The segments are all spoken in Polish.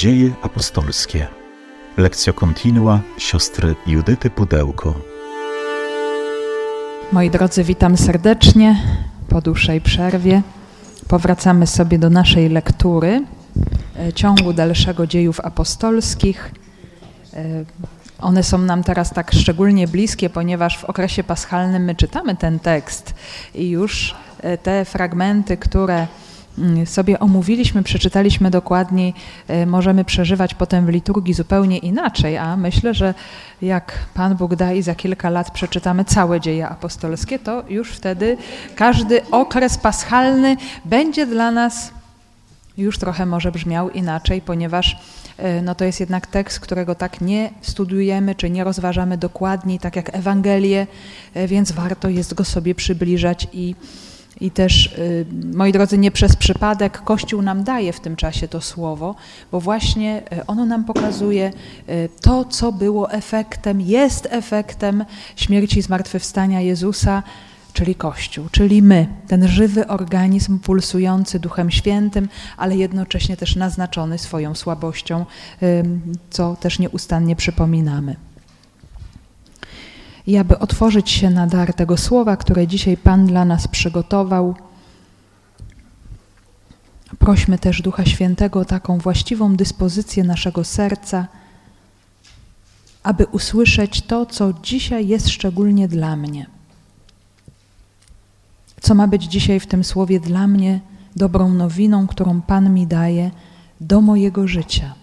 Dzieje apostolskie. Lekcja kontinua siostry Judyty Pudełko. Moi drodzy, witam serdecznie po dłuższej przerwie. Powracamy sobie do naszej lektury e, ciągu dalszego dziejów apostolskich. E, one są nam teraz tak szczególnie bliskie, ponieważ w okresie paschalnym my czytamy ten tekst i już e, te fragmenty, które sobie omówiliśmy, przeczytaliśmy dokładniej, możemy przeżywać potem w liturgii zupełnie inaczej, a myślę, że jak Pan Bóg da i za kilka lat przeczytamy całe dzieje apostolskie, to już wtedy każdy okres paschalny będzie dla nas już trochę może brzmiał inaczej, ponieważ e, no to jest jednak tekst, którego tak nie studiujemy, czy nie rozważamy dokładniej, tak jak Ewangelię, e, więc warto jest go sobie przybliżać i i też, y, moi drodzy, nie przez przypadek Kościół nam daje w tym czasie to słowo, bo właśnie y, ono nam pokazuje y, to, co było efektem, jest efektem śmierci i zmartwychwstania Jezusa, czyli Kościół, czyli my, ten żywy organizm pulsujący Duchem Świętym, ale jednocześnie też naznaczony swoją słabością, co też nieustannie przypominamy i aby otworzyć się na dar tego słowa, które dzisiaj Pan dla nas przygotował. Prośmy też Ducha Świętego o taką właściwą dyspozycję naszego serca, aby usłyszeć to, co dzisiaj jest szczególnie dla mnie. Co ma być dzisiaj w tym słowie dla mnie dobrą nowiną, którą Pan mi daje do mojego życia,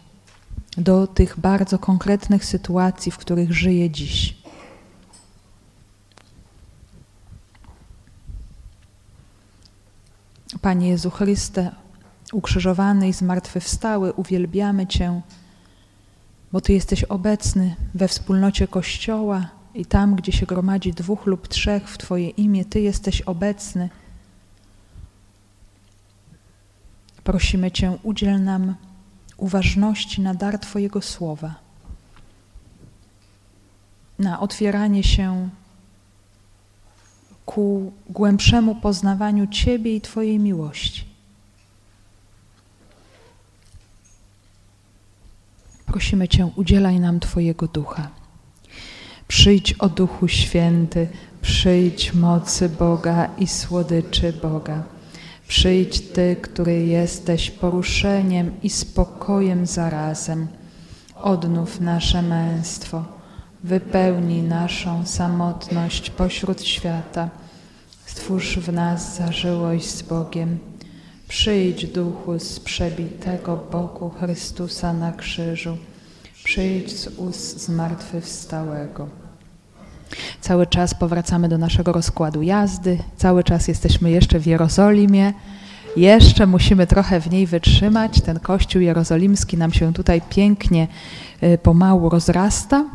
do tych bardzo konkretnych sytuacji, w których żyję dziś. Panie Jezu Chryste, ukrzyżowany i zmartwychwstały, uwielbiamy Cię, bo Ty jesteś obecny we wspólnocie Kościoła i tam, gdzie się gromadzi dwóch lub trzech w Twoje imię, Ty jesteś obecny. Prosimy Cię, udziel nam uważności na dar Twojego słowa, na otwieranie się ku głębszemu poznawaniu Ciebie i Twojej miłości. Prosimy Cię, udzielaj nam Twojego ducha. Przyjdź o Duchu Święty, przyjdź mocy Boga i słodyczy Boga. Przyjdź Ty, który jesteś poruszeniem i spokojem zarazem. Odnów nasze męstwo wypełnij naszą samotność pośród świata. Stwórz w nas zażyłość z Bogiem. Przyjdź, duchu z przebitego boku Chrystusa na krzyżu. Przyjdź z ust zmartwychwstałego. Cały czas powracamy do naszego rozkładu jazdy, cały czas jesteśmy jeszcze w Jerozolimie, jeszcze musimy trochę w niej wytrzymać. Ten kościół jerozolimski nam się tutaj pięknie y, pomału rozrasta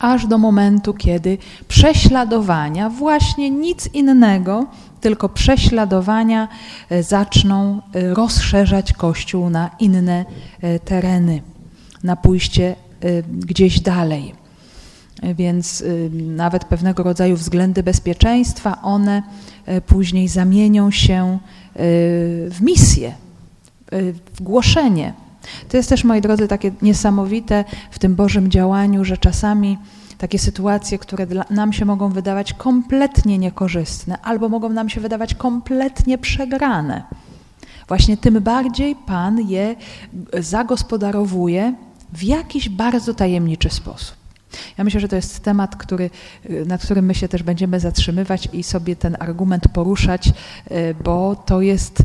aż do momentu, kiedy prześladowania, właśnie nic innego, tylko prześladowania e, zaczną e, rozszerzać Kościół na inne e, tereny, na pójście gdzieś dalej. Więc nawet pewnego rodzaju względy bezpieczeństwa, one później zamienią się w misję, w głoszenie to jest też, moi drodzy, takie niesamowite w tym Bożym działaniu, że czasami takie sytuacje, które nam się mogą wydawać kompletnie niekorzystne, albo mogą nam się wydawać kompletnie przegrane. Właśnie tym bardziej Pan je zagospodarowuje w jakiś bardzo tajemniczy sposób. Ja myślę, że to jest temat, który, nad którym my się też będziemy zatrzymywać i sobie ten argument poruszać, y, bo to jest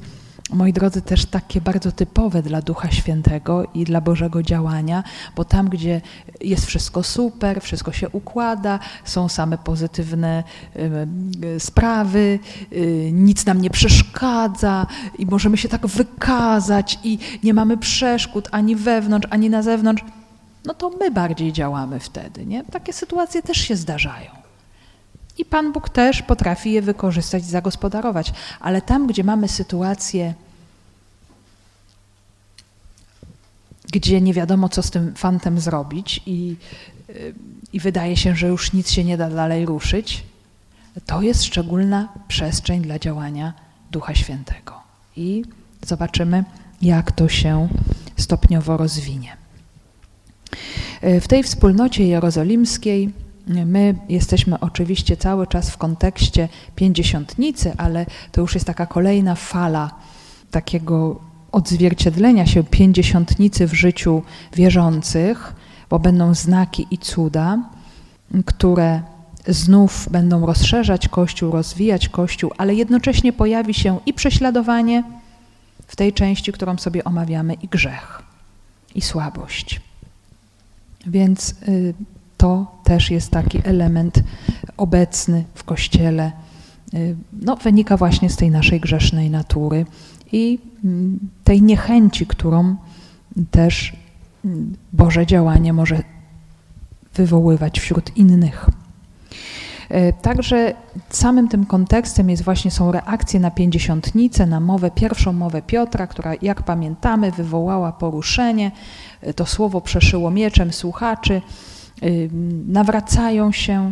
moi drodzy, też takie bardzo typowe dla Ducha Świętego i dla Bożego działania, bo tam, gdzie jest wszystko super, wszystko się układa, są same pozytywne y, sprawy, y, nic nam nie przeszkadza i możemy się tak wykazać i nie mamy przeszkód ani wewnątrz, ani na zewnątrz, no to my bardziej działamy wtedy. Nie? Takie sytuacje też się zdarzają. I Pan Bóg też potrafi je wykorzystać, zagospodarować. Ale tam, gdzie mamy sytuację, gdzie nie wiadomo, co z tym fantem zrobić i, i wydaje się, że już nic się nie da dalej ruszyć, to jest szczególna przestrzeń dla działania Ducha Świętego. I zobaczymy, jak to się stopniowo rozwinie. W tej wspólnocie jerozolimskiej My jesteśmy oczywiście cały czas w kontekście pięćdziesiątnicy, ale to już jest taka kolejna fala takiego odzwierciedlenia się pięćdziesiątnicy w życiu wierzących, bo będą znaki i cuda, które znów będą rozszerzać Kościół, rozwijać Kościół, ale jednocześnie pojawi się i prześladowanie w tej części, którą sobie omawiamy, i grzech, i słabość. Więc y, to też jest taki element obecny w Kościele. Y, no, wynika właśnie z tej naszej grzesznej natury i mm, tej niechęci, którą też mm, Boże działanie może wywoływać wśród innych. Y, także samym tym kontekstem jest właśnie są reakcje na pięćdziesiątnicę, na mowę, pierwszą mowę Piotra, która jak pamiętamy wywołała poruszenie. Y, to słowo przeszyło mieczem słuchaczy nawracają się,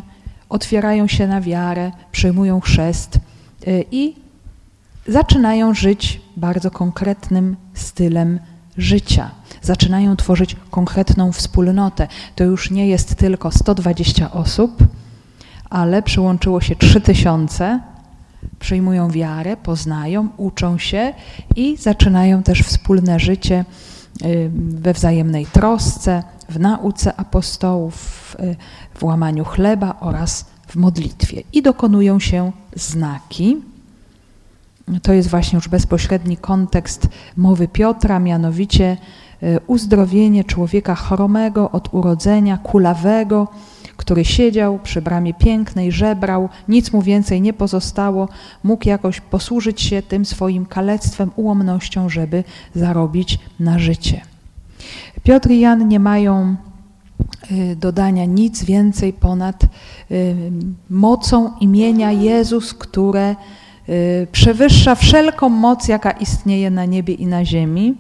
otwierają się na wiarę, przyjmują chrzest y, i zaczynają żyć bardzo konkretnym stylem życia. Zaczynają tworzyć konkretną wspólnotę. To już nie jest tylko 120 osób, ale przyłączyło się 3000, przyjmują wiarę, poznają, uczą się i zaczynają też wspólne życie we wzajemnej trosce, w nauce apostołów, w łamaniu chleba oraz w modlitwie. I dokonują się znaki. To jest właśnie już bezpośredni kontekst mowy Piotra, mianowicie e, uzdrowienie człowieka chromego od urodzenia, kulawego, który siedział przy bramie pięknej, żebrał, nic mu więcej nie pozostało, mógł jakoś posłużyć się tym swoim kalectwem, ułomnością, żeby zarobić na życie. Piotr i Jan nie mają y, dodania nic więcej ponad y, mocą imienia Jezus, które y, przewyższa wszelką moc, jaka istnieje na niebie i na ziemi.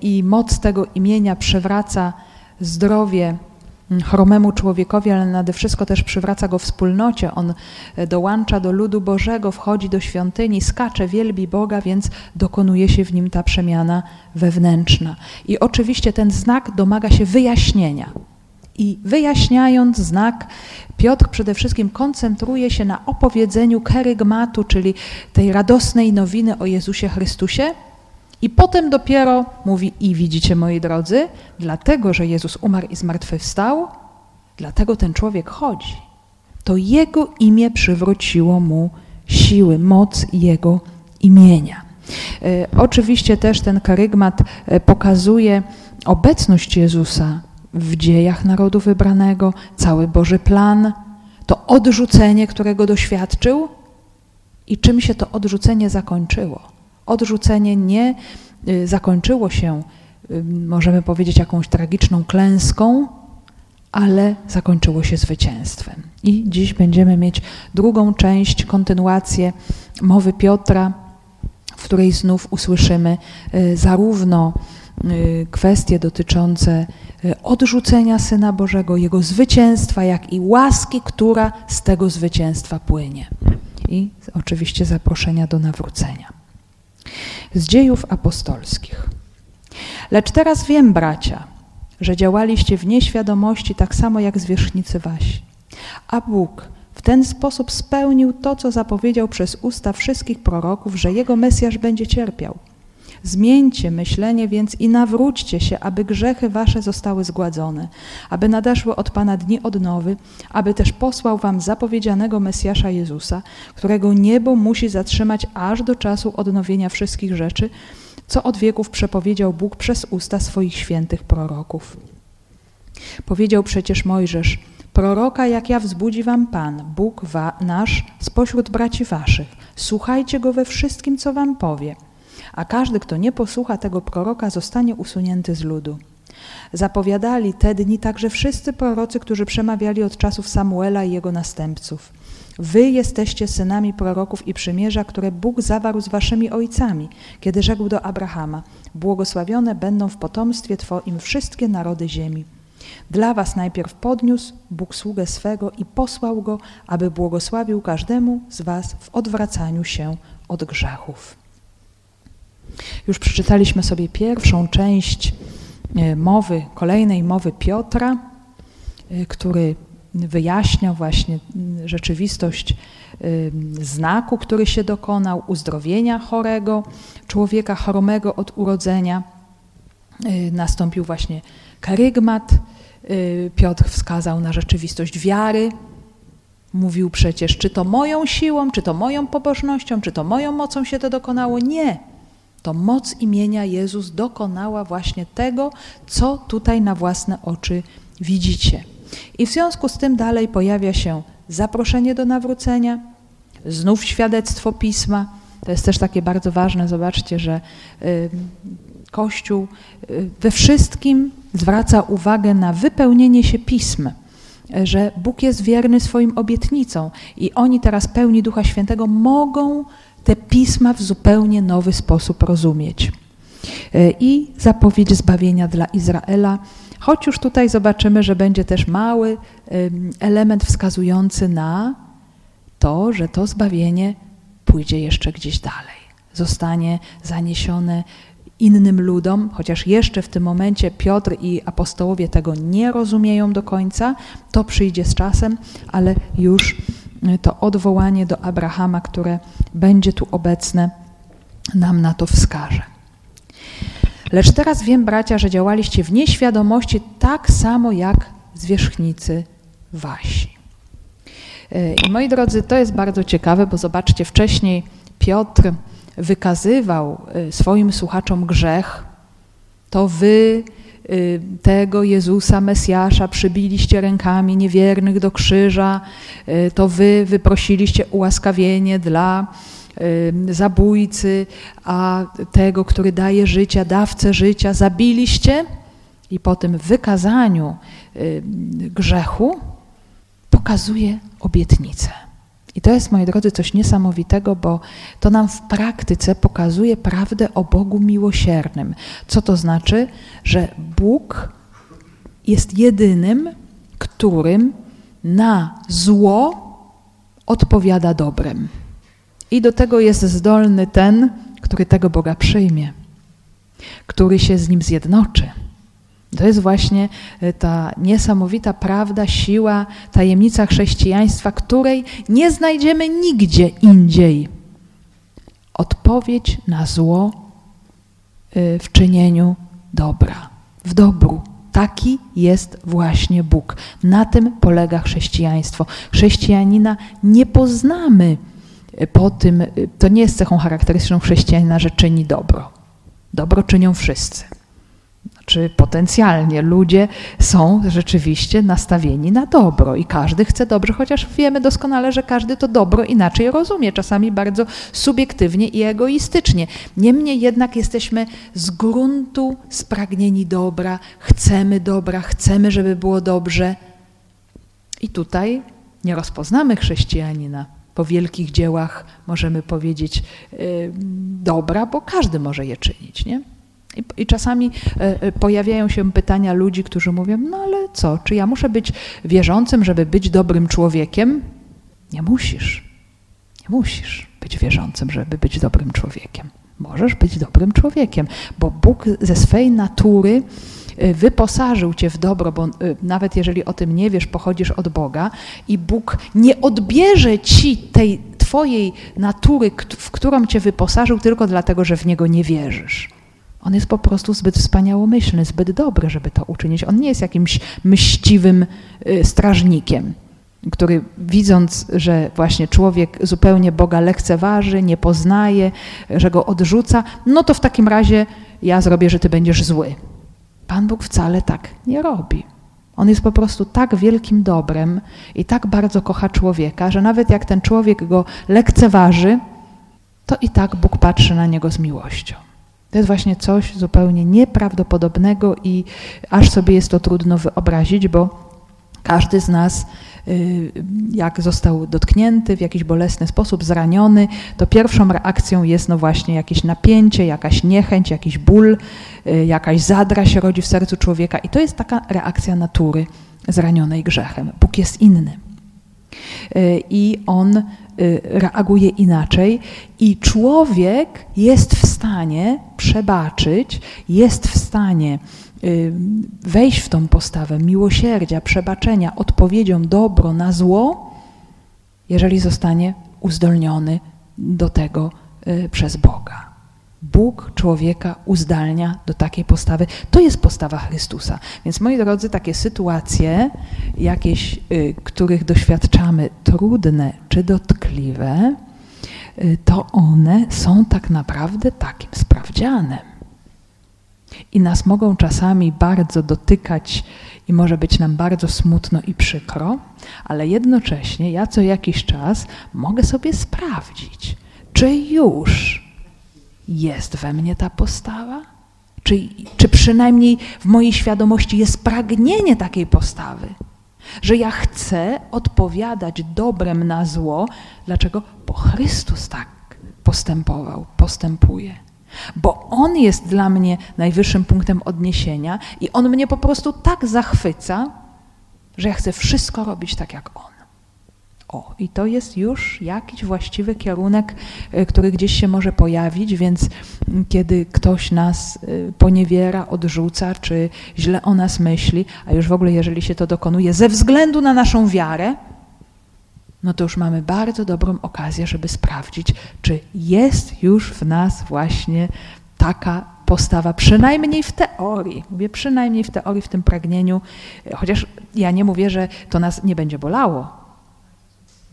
I moc tego imienia przywraca zdrowie chromemu człowiekowi, ale nade wszystko też przywraca go wspólnocie. On e, dołącza do ludu Bożego, wchodzi do świątyni, skacze, wielbi Boga, więc dokonuje się w nim ta przemiana wewnętrzna. I oczywiście ten znak domaga się wyjaśnienia. I wyjaśniając znak, Piotr przede wszystkim koncentruje się na opowiedzeniu kerygmatu, czyli tej radosnej nowiny o Jezusie Chrystusie, i potem dopiero mówi, i widzicie moi drodzy, dlatego, że Jezus umarł i zmartwychwstał, dlatego ten człowiek chodzi. To Jego imię przywróciło mu siły, moc Jego imienia. E, oczywiście też ten karygmat e, pokazuje obecność Jezusa w dziejach narodu wybranego, cały Boży plan, to odrzucenie, którego doświadczył i czym się to odrzucenie zakończyło. Odrzucenie nie y, zakończyło się, y, możemy powiedzieć, jakąś tragiczną klęską, ale zakończyło się zwycięstwem. I dziś będziemy mieć drugą część, kontynuację mowy Piotra, w której znów usłyszymy y, zarówno kwestie dotyczące odrzucenia Syna Bożego, Jego zwycięstwa, jak i łaski, która z tego zwycięstwa płynie. I oczywiście zaproszenia do nawrócenia z dziejów apostolskich. Lecz teraz wiem, bracia, że działaliście w nieświadomości tak samo jak zwierzchnicy wasi. A Bóg w ten sposób spełnił to, co zapowiedział przez usta wszystkich proroków, że Jego Mesjasz będzie cierpiał. Zmieńcie myślenie więc i nawróćcie się, aby grzechy wasze zostały zgładzone, aby nadeszły od Pana dni odnowy, aby też posłał wam zapowiedzianego Mesjasza Jezusa, którego niebo musi zatrzymać aż do czasu odnowienia wszystkich rzeczy, co od wieków przepowiedział Bóg przez usta swoich świętych proroków. Powiedział przecież Mojżesz, proroka jak ja wzbudzi wam Pan, Bóg wa, nasz, spośród braci waszych. Słuchajcie go we wszystkim, co wam powie – a każdy, kto nie posłucha tego proroka, zostanie usunięty z ludu. Zapowiadali te dni także wszyscy prorocy, którzy przemawiali od czasów Samuela i jego następców. Wy jesteście synami proroków i przymierza, które Bóg zawarł z waszymi ojcami, kiedy rzekł do Abrahama: Błogosławione będą w potomstwie Twoim wszystkie narody ziemi. Dla was najpierw podniósł Bóg sługę swego i posłał go, aby błogosławił każdemu z was w odwracaniu się od grzechów. Już przeczytaliśmy sobie pierwszą część e, mowy, kolejnej mowy Piotra, e, który wyjaśniał właśnie rzeczywistość znaku, który się dokonał, uzdrowienia chorego, człowieka choromego od urodzenia. Nastąpił właśnie karygmat. Piotr wskazał na rzeczywistość wiary, Mówił przecież, czy to moją siłą, czy to moją pobożnością, czy to moją mocą się to dokonało. Nie. To moc imienia Jezus dokonała właśnie tego, co tutaj na własne oczy widzicie. I w związku z tym dalej pojawia się zaproszenie do nawrócenia, znów świadectwo pisma. To jest też takie bardzo ważne. Zobaczcie, że y, Kościół y, we wszystkim zwraca uwagę na wypełnienie się pism że Bóg jest wierny swoim obietnicom i oni teraz pełni Ducha Świętego mogą te pisma w zupełnie nowy sposób rozumieć. E, I zapowiedź zbawienia dla Izraela, choć już tutaj zobaczymy, że będzie też mały element wskazujący na to, że to zbawienie pójdzie jeszcze gdzieś dalej. Zostanie zaniesione innym ludom, chociaż jeszcze w tym momencie Piotr i apostołowie tego nie rozumieją do końca, to przyjdzie z czasem, ale już to odwołanie do Abrahama, które będzie tu obecne, nam na to wskaże. Lecz teraz wiem, bracia, że działaliście w nieświadomości tak samo jak zwierzchnicy wasi. Y, I moi drodzy, to jest bardzo ciekawe, bo zobaczcie, wcześniej Piotr wykazywał y, swoim słuchaczom grzech, to wy tego Jezusa, Mesjasza, przybiliście rękami niewiernych do krzyża, y, to wy wyprosiliście ułaskawienie dla zabójcy, a tego, który daje życia, dawcę życia, zabiliście i po tym wykazaniu grzechu pokazuje obietnicę. I to jest, moi drodzy, coś niesamowitego, bo to nam w praktyce pokazuje prawdę o Bogu miłosiernym. Co to znaczy? Że Bóg jest jedynym, którym na zło odpowiada dobrem. I do tego jest zdolny ten, który tego Boga przyjmie, który się z nim zjednoczy. To jest właśnie e, ta niesamowita prawda, siła, tajemnica chrześcijaństwa, której nie znajdziemy nigdzie indziej. Odpowiedź na zło e, w czynieniu dobra, w dobru. Taki jest właśnie Bóg. Na tym polega chrześcijaństwo. Chrześcijanina nie poznamy e, po tym, to nie jest cechą charakterystyczną chrześcijanina, że czyni dobro. Dobro czynią wszyscy czy potencjalnie ludzie są rzeczywiście nastawieni na dobro i każdy chce dobrze, chociaż wiemy doskonale, że każdy to dobro inaczej rozumie, czasami bardzo subiektywnie i egoistycznie. Niemniej jednak jesteśmy z gruntu spragnieni dobra, chcemy dobra, chcemy, żeby było dobrze. I tutaj nie rozpoznamy chrześcijanina. Po wielkich dziełach możemy powiedzieć yy, dobra, bo każdy może je czynić, nie? I, I, czasami e, e, pojawiają się pytania ludzi, którzy mówią: No ale co, czy ja muszę być wierzącym, żeby być dobrym człowiekiem? Nie musisz. Nie musisz być wierzącym, żeby być dobrym człowiekiem. Możesz być dobrym człowiekiem, bo Bóg ze swej natury e, wyposażył cię w dobro, bo nawet jeżeli o tym nie wiesz, pochodzisz od Boga i Bóg nie odbierze ci tej twojej natury, w którą cię wyposażył, tylko dlatego, że w niego nie wierzysz. On jest po prostu zbyt wspaniałomyślny, zbyt dobry, żeby to uczynić. On nie jest jakimś myśliwym y, strażnikiem, który widząc, że właśnie człowiek zupełnie Boga lekceważy, nie poznaje, że go odrzuca, no to w takim razie ja zrobię, że ty będziesz zły. Pan Bóg wcale tak nie robi. On jest po prostu tak wielkim dobrem i tak bardzo kocha człowieka, że nawet jak ten człowiek go lekceważy, to i tak Bóg patrzy na niego z miłością. To jest właśnie coś zupełnie nieprawdopodobnego i aż sobie jest to trudno wyobrazić, bo każdy z nas, y, jak został dotknięty w jakiś bolesny sposób, zraniony, to pierwszą reakcją jest no właśnie jakieś napięcie, jakaś niechęć, jakiś ból, y, jakaś zadra się rodzi w sercu człowieka i to jest taka reakcja natury zranionej grzechem. Bóg jest inny. Y, I On reaguje inaczej i człowiek jest w stanie przebaczyć, jest w stanie y, wejść w tą postawę miłosierdzia, przebaczenia, odpowiedzią dobro na zło, jeżeli zostanie uzdolniony do tego y, przez Boga. Bóg człowieka uzdalnia do takiej postawy. To jest postawa Chrystusa. Więc moi drodzy, takie sytuacje, jakieś, y, których doświadczamy, trudne czy dotkliwe, y, to one są tak naprawdę takim sprawdzianem. I nas mogą czasami bardzo dotykać i może być nam bardzo smutno i przykro, ale jednocześnie ja co jakiś czas mogę sobie sprawdzić, czy już jest we mnie ta postawa? Czy, czy przynajmniej w mojej świadomości jest pragnienie takiej postawy? Że ja chcę odpowiadać dobrem na zło. Dlaczego? Bo Chrystus tak postępował, postępuje. Bo On jest dla mnie najwyższym punktem odniesienia i On mnie po prostu tak zachwyca, że ja chcę wszystko robić tak jak On. O, i to jest już jakiś właściwy kierunek, e, który gdzieś się może pojawić, więc kiedy ktoś nas e, poniewiera, odrzuca, czy źle o nas myśli, a już w ogóle jeżeli się to dokonuje ze względu na naszą wiarę, no to już mamy bardzo dobrą okazję, żeby sprawdzić, czy jest już w nas właśnie taka postawa, przynajmniej w teorii. Mówię przynajmniej w teorii, w tym pragnieniu, chociaż ja nie mówię, że to nas nie będzie bolało,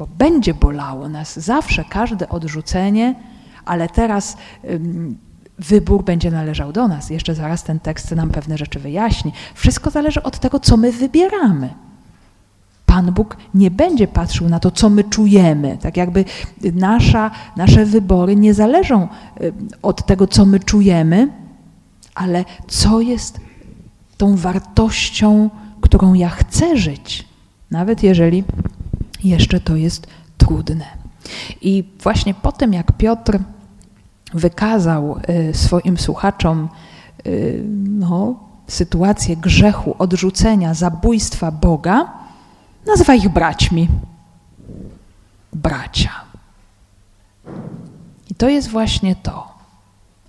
bo będzie bolało nas zawsze każde odrzucenie, ale teraz wybór będzie należał do nas. Jeszcze zaraz ten tekst nam pewne rzeczy wyjaśni. Wszystko zależy od tego, co my wybieramy. Pan Bóg nie będzie patrzył na to, co my czujemy. Tak jakby nasza, nasze wybory nie zależą od tego, co my czujemy, ale co jest tą wartością, którą ja chcę żyć. Nawet jeżeli jeszcze to jest trudne. I właśnie po tym, jak Piotr wykazał y, swoim słuchaczom y, no, sytuację grzechu, odrzucenia, zabójstwa Boga, nazywa ich braćmi. Bracia. I to jest właśnie to.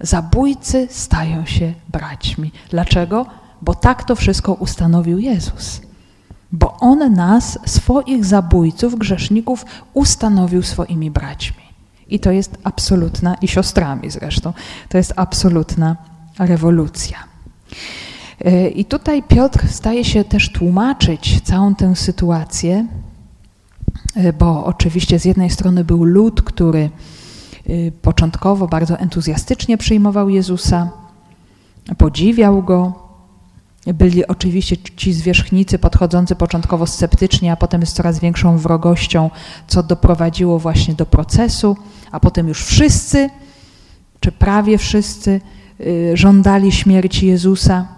Zabójcy stają się braćmi. Dlaczego? Bo tak to wszystko ustanowił Jezus bo On nas, swoich zabójców, grzeszników, ustanowił swoimi braćmi. I to jest absolutna, i siostrami zresztą, to jest absolutna rewolucja. E, I tutaj Piotr staje się też tłumaczyć całą tę sytuację, e, bo oczywiście z jednej strony był lud, który e, początkowo bardzo entuzjastycznie przyjmował Jezusa, podziwiał go, byli oczywiście ci zwierzchnicy podchodzący początkowo sceptycznie, a potem z coraz większą wrogością, co doprowadziło właśnie do procesu, a potem już wszyscy, czy prawie wszyscy, y, żądali śmierci Jezusa,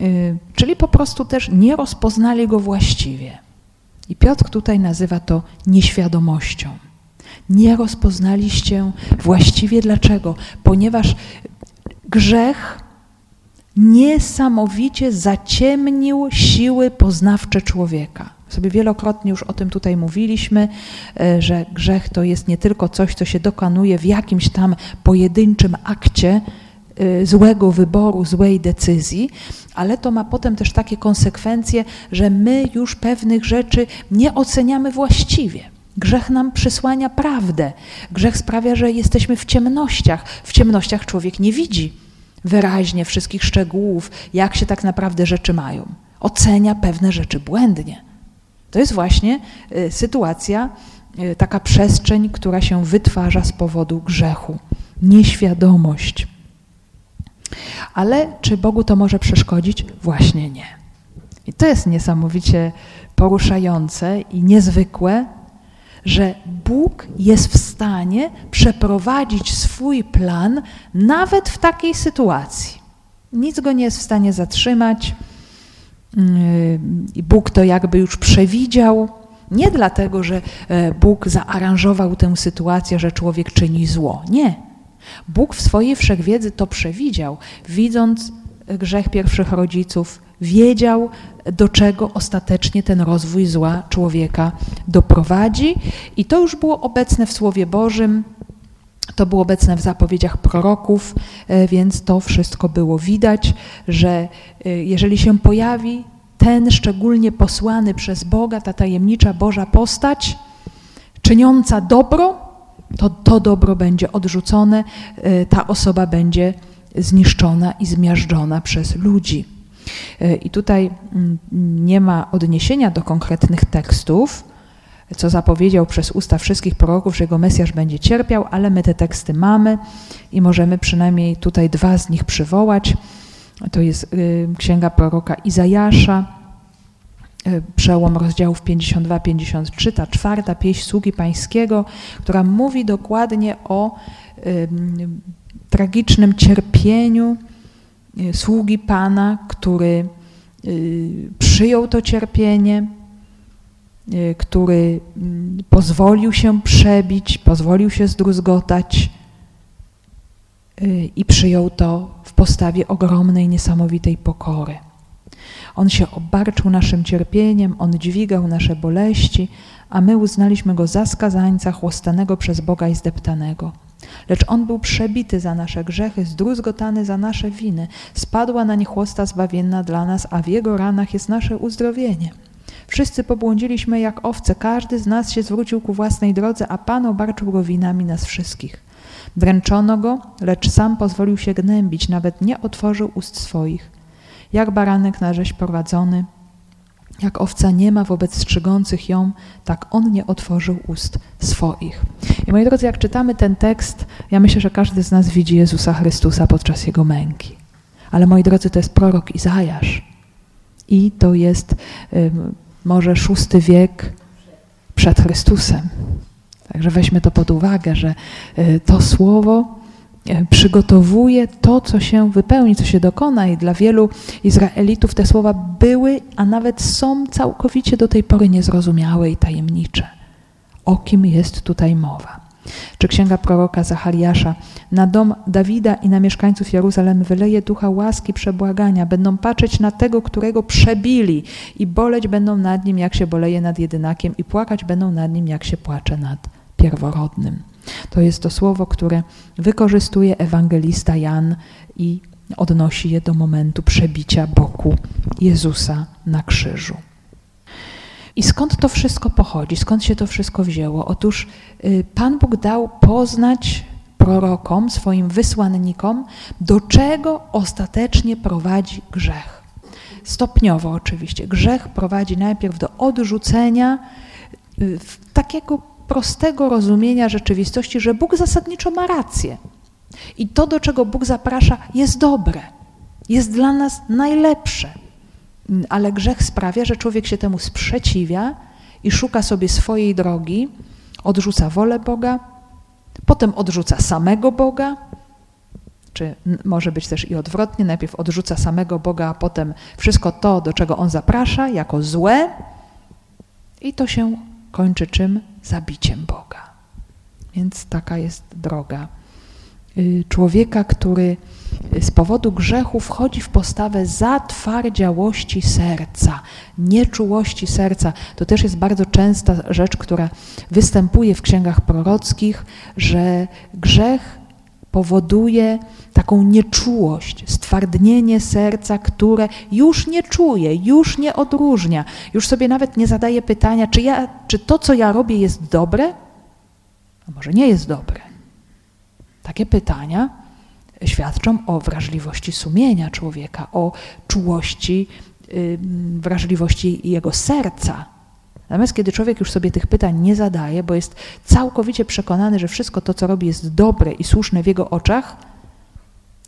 y, czyli po prostu też nie rozpoznali go właściwie. I Piotr tutaj nazywa to nieświadomością. Nie rozpoznaliście właściwie dlaczego? Ponieważ grzech niesamowicie zaciemnił siły poznawcze człowieka. Sobie wielokrotnie już o tym tutaj mówiliśmy, e, że grzech to jest nie tylko coś, co się dokonuje w jakimś tam pojedynczym akcie e, złego wyboru, złej decyzji, ale to ma potem też takie konsekwencje, że my już pewnych rzeczy nie oceniamy właściwie. Grzech nam przysłania prawdę. Grzech sprawia, że jesteśmy w ciemnościach. W ciemnościach człowiek nie widzi wyraźnie wszystkich szczegółów, jak się tak naprawdę rzeczy mają. Ocenia pewne rzeczy błędnie. To jest właśnie y, sytuacja, y, taka przestrzeń, która się wytwarza z powodu grzechu. Nieświadomość. Ale czy Bogu to może przeszkodzić? Właśnie nie. I to jest niesamowicie poruszające i niezwykłe, że Bóg jest w stanie przeprowadzić swój plan nawet w takiej sytuacji. Nic go nie jest w stanie zatrzymać. Yy, Bóg to jakby już przewidział. Nie dlatego, że e, Bóg zaaranżował tę sytuację, że człowiek czyni zło. Nie. Bóg w swojej wszechwiedzy to przewidział, widząc grzech pierwszych rodziców, wiedział, do czego ostatecznie ten rozwój zła człowieka doprowadzi, i to już było obecne w Słowie Bożym. To było obecne w zapowiedziach proroków, e, więc to wszystko było widać, że e, jeżeli się pojawi ten szczególnie posłany przez Boga, ta tajemnicza Boża postać, czyniąca dobro, to to dobro będzie odrzucone, e, ta osoba będzie zniszczona i zmiażdżona przez ludzi. I tutaj mm, nie ma odniesienia do konkretnych tekstów, co zapowiedział przez usta wszystkich proroków, że jego Mesjasz będzie cierpiał, ale my te teksty mamy i możemy przynajmniej tutaj dwa z nich przywołać. To jest y, księga proroka Izajasza, y, przełom rozdziałów 52-53, ta czwarta pieśń sługi pańskiego, która mówi dokładnie o tragicznym cierpieniu sługi Pana, który przyjął to cierpienie, Y, który mm, pozwolił się przebić, pozwolił się zdruzgotać y, i przyjął to w postawie ogromnej, niesamowitej pokory. On się obarczył naszym cierpieniem, On dźwigał nasze boleści, a my uznaliśmy Go za skazańca, chłostanego przez Boga i zdeptanego. Lecz On był przebity za nasze grzechy, zdruzgotany za nasze winy. Spadła na nie chłosta zbawienna dla nas, a w Jego ranach jest nasze uzdrowienie. Wszyscy pobłądziliśmy jak owce, każdy z nas się zwrócił ku własnej drodze, a Pan obarczył go winami nas wszystkich. Dręczono go, lecz sam pozwolił się gnębić, nawet nie otworzył ust swoich. Jak baranek na rzeź prowadzony, jak owca nie ma wobec strzygących ją, tak on nie otworzył ust swoich. I moi drodzy, jak czytamy ten tekst, ja myślę, że każdy z nas widzi Jezusa Chrystusa podczas jego męki. Ale moi drodzy, to jest prorok Izajasz. I to jest może szósty wiek przed Chrystusem. Także weźmy to pod uwagę, że e, to słowo przygotowuje to, co się wypełni, co się dokona, i dla wielu Izraelitów te słowa były, a nawet są całkowicie do tej pory niezrozumiałe i tajemnicze. O kim jest tutaj mowa? Czy księga proroka Zachariasza na dom Dawida i na mieszkańców Jeruzalem wyleje ducha łaski, przebłagania. Będą patrzeć na tego, którego przebili i boleć będą nad nim, jak się boleje nad jedynakiem i płakać będą nad nim, jak się płacze nad pierworodnym. To jest to słowo, które wykorzystuje ewangelista Jan i odnosi je do momentu przebicia boku Jezusa na krzyżu. I skąd to wszystko pochodzi? Skąd się to wszystko wzięło? Otóż y, Pan Bóg dał poznać prorokom, swoim wysłannikom, do czego ostatecznie prowadzi grzech. Stopniowo oczywiście. Grzech prowadzi najpierw do odrzucenia y, takiego prostego rozumienia rzeczywistości, że Bóg zasadniczo ma rację. I to, do czego Bóg zaprasza, jest dobre, jest dla nas najlepsze. Ale grzech sprawia, że człowiek się temu sprzeciwia i szuka sobie swojej drogi, odrzuca wolę Boga, potem odrzuca samego Boga, czy może być też i odwrotnie, najpierw odrzuca samego Boga, a potem wszystko to, do czego On zaprasza, jako złe i to się kończy czym? Zabiciem Boga. Więc taka jest droga y, człowieka, który z powodu grzechu wchodzi w postawę zatwardziałości serca, nieczułości serca. To też jest bardzo częsta rzecz, która występuje w księgach prorockich, że grzech powoduje taką nieczułość, stwardnienie serca, które już nie czuje, już nie odróżnia, już sobie nawet nie zadaje pytania, czy, ja, czy to, co ja robię, jest dobre, a może nie jest dobre. Takie pytania świadczą o wrażliwości sumienia człowieka, o czułości, wrażliwości jego serca. Natomiast kiedy człowiek już sobie tych pytań nie zadaje, bo jest całkowicie przekonany, że wszystko to, co robi, jest dobre i słuszne w jego oczach,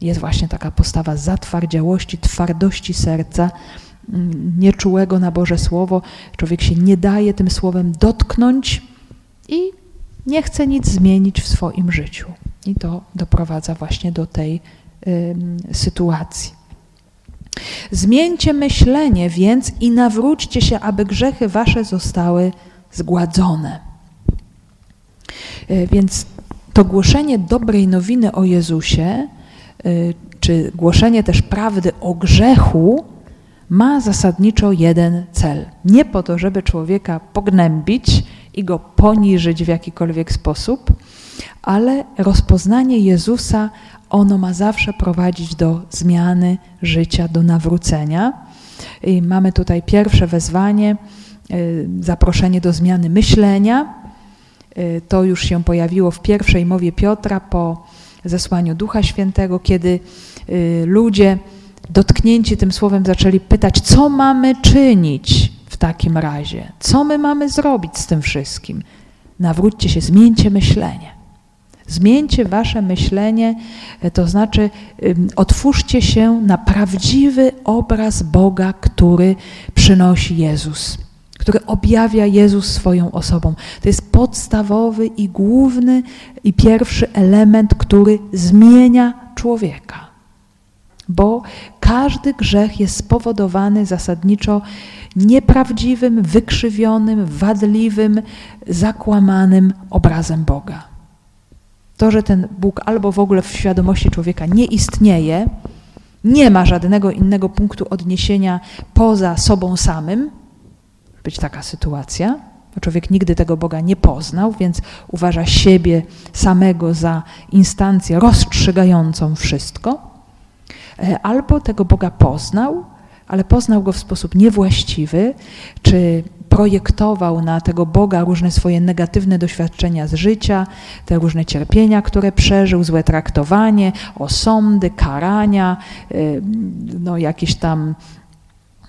jest właśnie taka postawa zatwardziałości, twardości serca, nieczułego na Boże Słowo. Człowiek się nie daje tym słowem dotknąć i nie chce nic zmienić w swoim życiu. I to doprowadza właśnie do tej y, sytuacji. Zmieńcie myślenie więc i nawróćcie się, aby grzechy wasze zostały zgładzone. Y, więc to głoszenie dobrej nowiny o Jezusie y, czy głoszenie też prawdy o grzechu ma zasadniczo jeden cel. Nie po to, żeby człowieka pognębić i go poniżyć w jakikolwiek sposób, ale rozpoznanie Jezusa, ono ma zawsze prowadzić do zmiany życia, do nawrócenia. I mamy tutaj pierwsze wezwanie, y, zaproszenie do zmiany myślenia. Y, to już się pojawiło w pierwszej mowie Piotra po zesłaniu Ducha Świętego, kiedy y, ludzie dotknięci tym słowem zaczęli pytać, co mamy czynić w takim razie? Co my mamy zrobić z tym wszystkim? Nawróćcie się, zmieńcie myślenie. Zmieńcie wasze myślenie, e, to znaczy otwórzcie się na prawdziwy obraz Boga, który przynosi Jezus, który objawia Jezus swoją osobą. To jest podstawowy i główny i pierwszy element, który zmienia człowieka. Bo każdy grzech jest spowodowany zasadniczo nieprawdziwym, wykrzywionym, wadliwym, zakłamanym obrazem Boga. To, że ten Bóg albo w ogóle w świadomości człowieka nie istnieje, nie ma żadnego innego punktu odniesienia poza sobą samym, być taka sytuacja, bo człowiek nigdy tego Boga nie poznał, więc uważa siebie samego za instancję rozstrzygającą wszystko, e, albo tego Boga poznał, ale poznał go w sposób niewłaściwy, czy projektował na tego Boga różne swoje negatywne doświadczenia z życia, te różne cierpienia, które przeżył, złe traktowanie, osądy, karania, y, no jakieś tam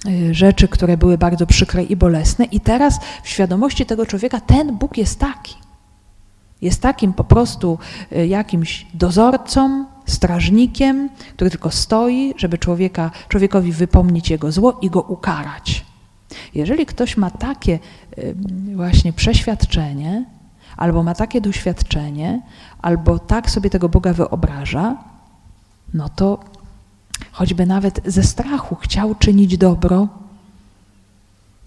y, rzeczy, które były bardzo przykre i bolesne. I teraz w świadomości tego człowieka ten Bóg jest taki. Jest takim po prostu y, jakimś dozorcą, strażnikiem, który tylko stoi, żeby człowieka, człowiekowi wypomnieć jego zło i go ukarać. Jeżeli ktoś ma takie właśnie przeświadczenie, albo ma takie doświadczenie, albo tak sobie tego Boga wyobraża, no to choćby nawet ze strachu chciał czynić dobro,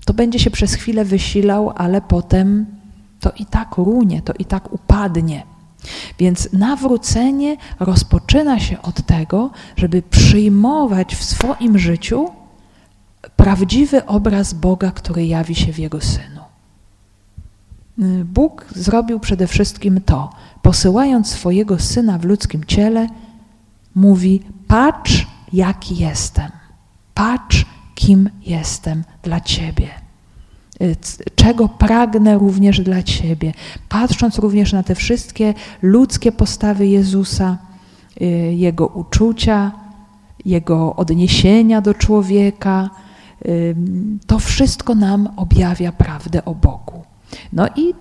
to będzie się przez chwilę wysilał, ale potem to i tak runie, to i tak upadnie. Więc nawrócenie rozpoczyna się od tego, żeby przyjmować w swoim życiu prawdziwy obraz Boga, który jawi się w Jego Synu. Bóg zrobił przede wszystkim to, posyłając swojego Syna w ludzkim ciele, mówi: Patrz, jaki jestem, patrz, kim jestem dla Ciebie czego pragnę również dla Ciebie. Patrząc również na te wszystkie ludzkie postawy Jezusa, y, Jego uczucia, Jego odniesienia do człowieka, to wszystko nam objawia prawdę o Bogu. No i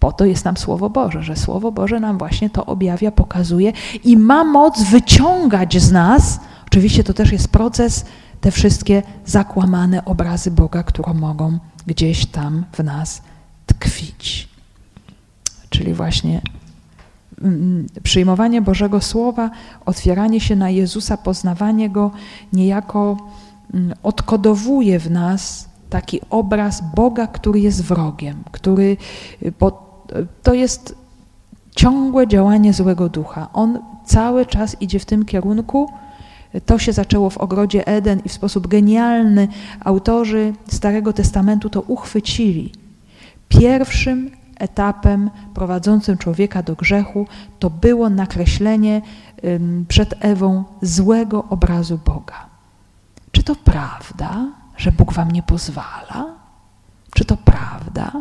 po to jest nam Słowo Boże, że Słowo Boże nam właśnie to objawia, pokazuje i ma moc wyciągać z nas, oczywiście to też jest proces, te wszystkie zakłamane obrazy Boga, które mogą gdzieś tam w nas tkwić. Czyli właśnie mm, przyjmowanie Bożego Słowa, otwieranie się na Jezusa, poznawanie Go niejako mm, odkodowuje w nas taki obraz Boga, który jest wrogiem, który, bo to jest ciągłe działanie złego ducha. On cały czas idzie w tym kierunku, to się zaczęło w ogrodzie Eden i w sposób genialny autorzy Starego Testamentu to uchwycili. Pierwszym etapem prowadzącym człowieka do grzechu to było nakreślenie przed Ewą złego obrazu Boga. Czy to prawda, że Bóg wam nie pozwala? Czy to prawda?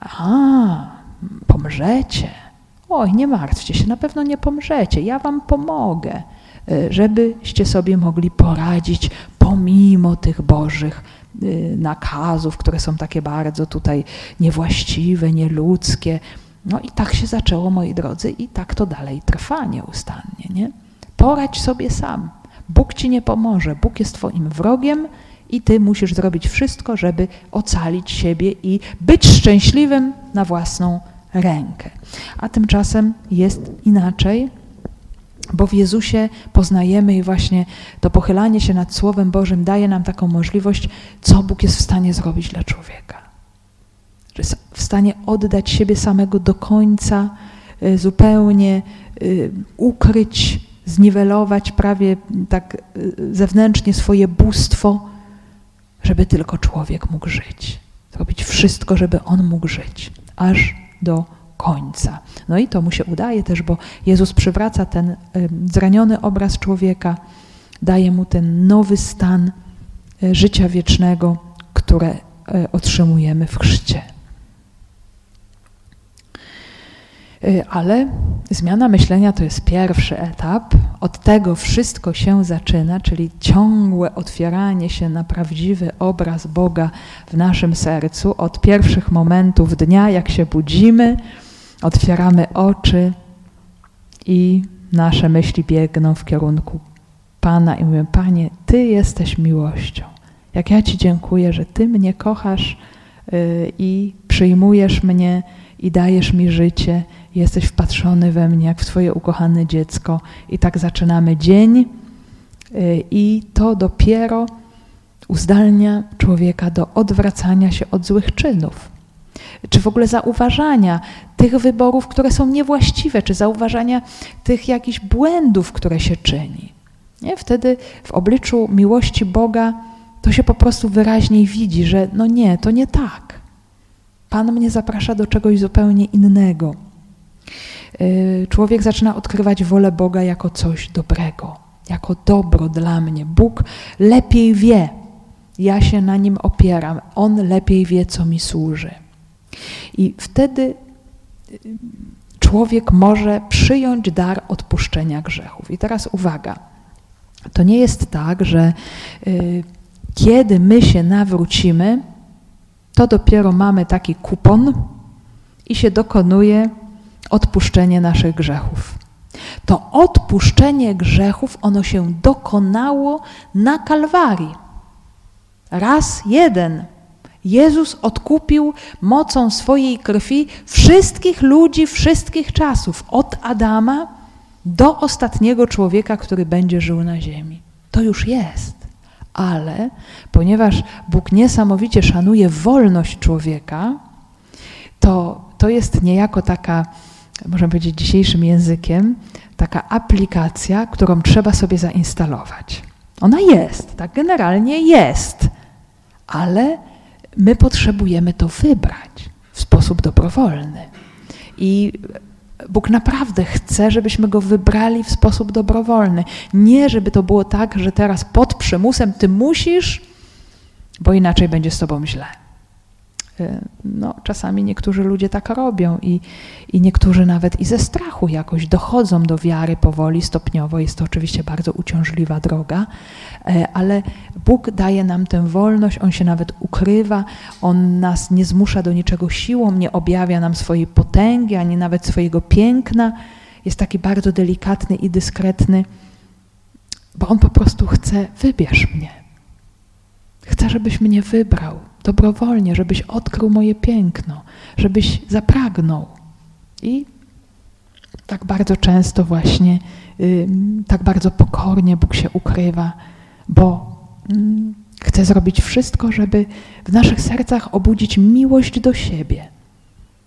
A, pomrzecie. Oj, nie martwcie się, na pewno nie pomrzecie, ja wam pomogę. E, żebyście sobie mogli poradzić pomimo tych Bożych e, nakazów, które są takie bardzo tutaj niewłaściwe, nieludzkie. No i tak się zaczęło, moi drodzy, i tak to dalej trwa nieustannie. Nie? Poradź sobie sam. Bóg ci nie pomoże. Bóg jest twoim wrogiem i ty musisz zrobić wszystko, żeby ocalić siebie i być szczęśliwym na własną rękę. A tymczasem jest inaczej bo w Jezusie poznajemy i właśnie to pochylanie się nad Słowem Bożym daje nam taką możliwość, co Bóg jest w stanie zrobić dla człowieka. Że jest w stanie oddać siebie samego do końca, y, zupełnie y, ukryć, zniwelować prawie tak y, zewnętrznie swoje bóstwo, żeby tylko człowiek mógł żyć. Zrobić wszystko, żeby on mógł żyć, aż do końca. No i to mu się udaje też, bo Jezus przywraca ten zraniony obraz człowieka, daje mu ten nowy stan e, życia wiecznego, które e, otrzymujemy w chrzcie. E, ale zmiana myślenia to jest pierwszy etap. Od tego wszystko się zaczyna, czyli ciągłe otwieranie się na prawdziwy obraz Boga w naszym sercu. Od pierwszych momentów dnia, jak się budzimy, otwieramy oczy i nasze myśli biegną w kierunku Pana i mówię, Panie, Ty jesteś miłością. Jak ja Ci dziękuję, że Ty mnie kochasz yy, i przyjmujesz mnie i dajesz mi życie, jesteś wpatrzony we mnie jak w Twoje ukochane dziecko. I tak zaczynamy dzień yy, i to dopiero uzdalnia człowieka do odwracania się od złych czynów czy w ogóle zauważania tych wyborów, które są niewłaściwe, czy zauważania tych jakichś błędów, które się czyni. Nie? Wtedy w obliczu miłości Boga to się po prostu wyraźniej widzi, że no nie, to nie tak. Pan mnie zaprasza do czegoś zupełnie innego. Y, człowiek zaczyna odkrywać wolę Boga jako coś dobrego, jako dobro dla mnie. Bóg lepiej wie, ja się na nim opieram, On lepiej wie, co mi służy. I wtedy y, człowiek może przyjąć dar odpuszczenia grzechów. I teraz uwaga. To nie jest tak, że y, kiedy my się nawrócimy, to dopiero mamy taki kupon i się dokonuje odpuszczenie naszych grzechów. To odpuszczenie grzechów, ono się dokonało na Kalwarii. Raz jeden. Jezus odkupił mocą swojej krwi wszystkich ludzi wszystkich czasów, od Adama do ostatniego człowieka, który będzie żył na ziemi. To już jest. Ale ponieważ Bóg niesamowicie szanuje wolność człowieka, to, to jest niejako taka, można powiedzieć dzisiejszym językiem, taka aplikacja, którą trzeba sobie zainstalować. Ona jest, tak generalnie jest, ale my potrzebujemy to wybrać w sposób dobrowolny. I Bóg naprawdę chce, żebyśmy go wybrali w sposób dobrowolny. Nie, żeby to było tak, że teraz pod przymusem ty musisz, bo inaczej będzie z tobą źle. Y, no, czasami niektórzy ludzie tak robią i, i niektórzy nawet i ze strachu jakoś dochodzą do wiary powoli, stopniowo. Jest to oczywiście bardzo uciążliwa droga, e, ale Bóg daje nam tę wolność, On się nawet ukrywa, On nas nie zmusza do niczego siłą, nie objawia nam swojej potęgi, ani nawet swojego piękna. Jest taki bardzo delikatny i dyskretny, bo On po prostu chce, wybierz mnie. Chcę, żebyś mnie wybrał dobrowolnie, żebyś odkrył moje piękno, żebyś zapragnął. I tak bardzo często właśnie, tak bardzo pokornie Bóg się ukrywa, bo mm, chce zrobić wszystko, żeby w naszych sercach obudzić miłość do siebie.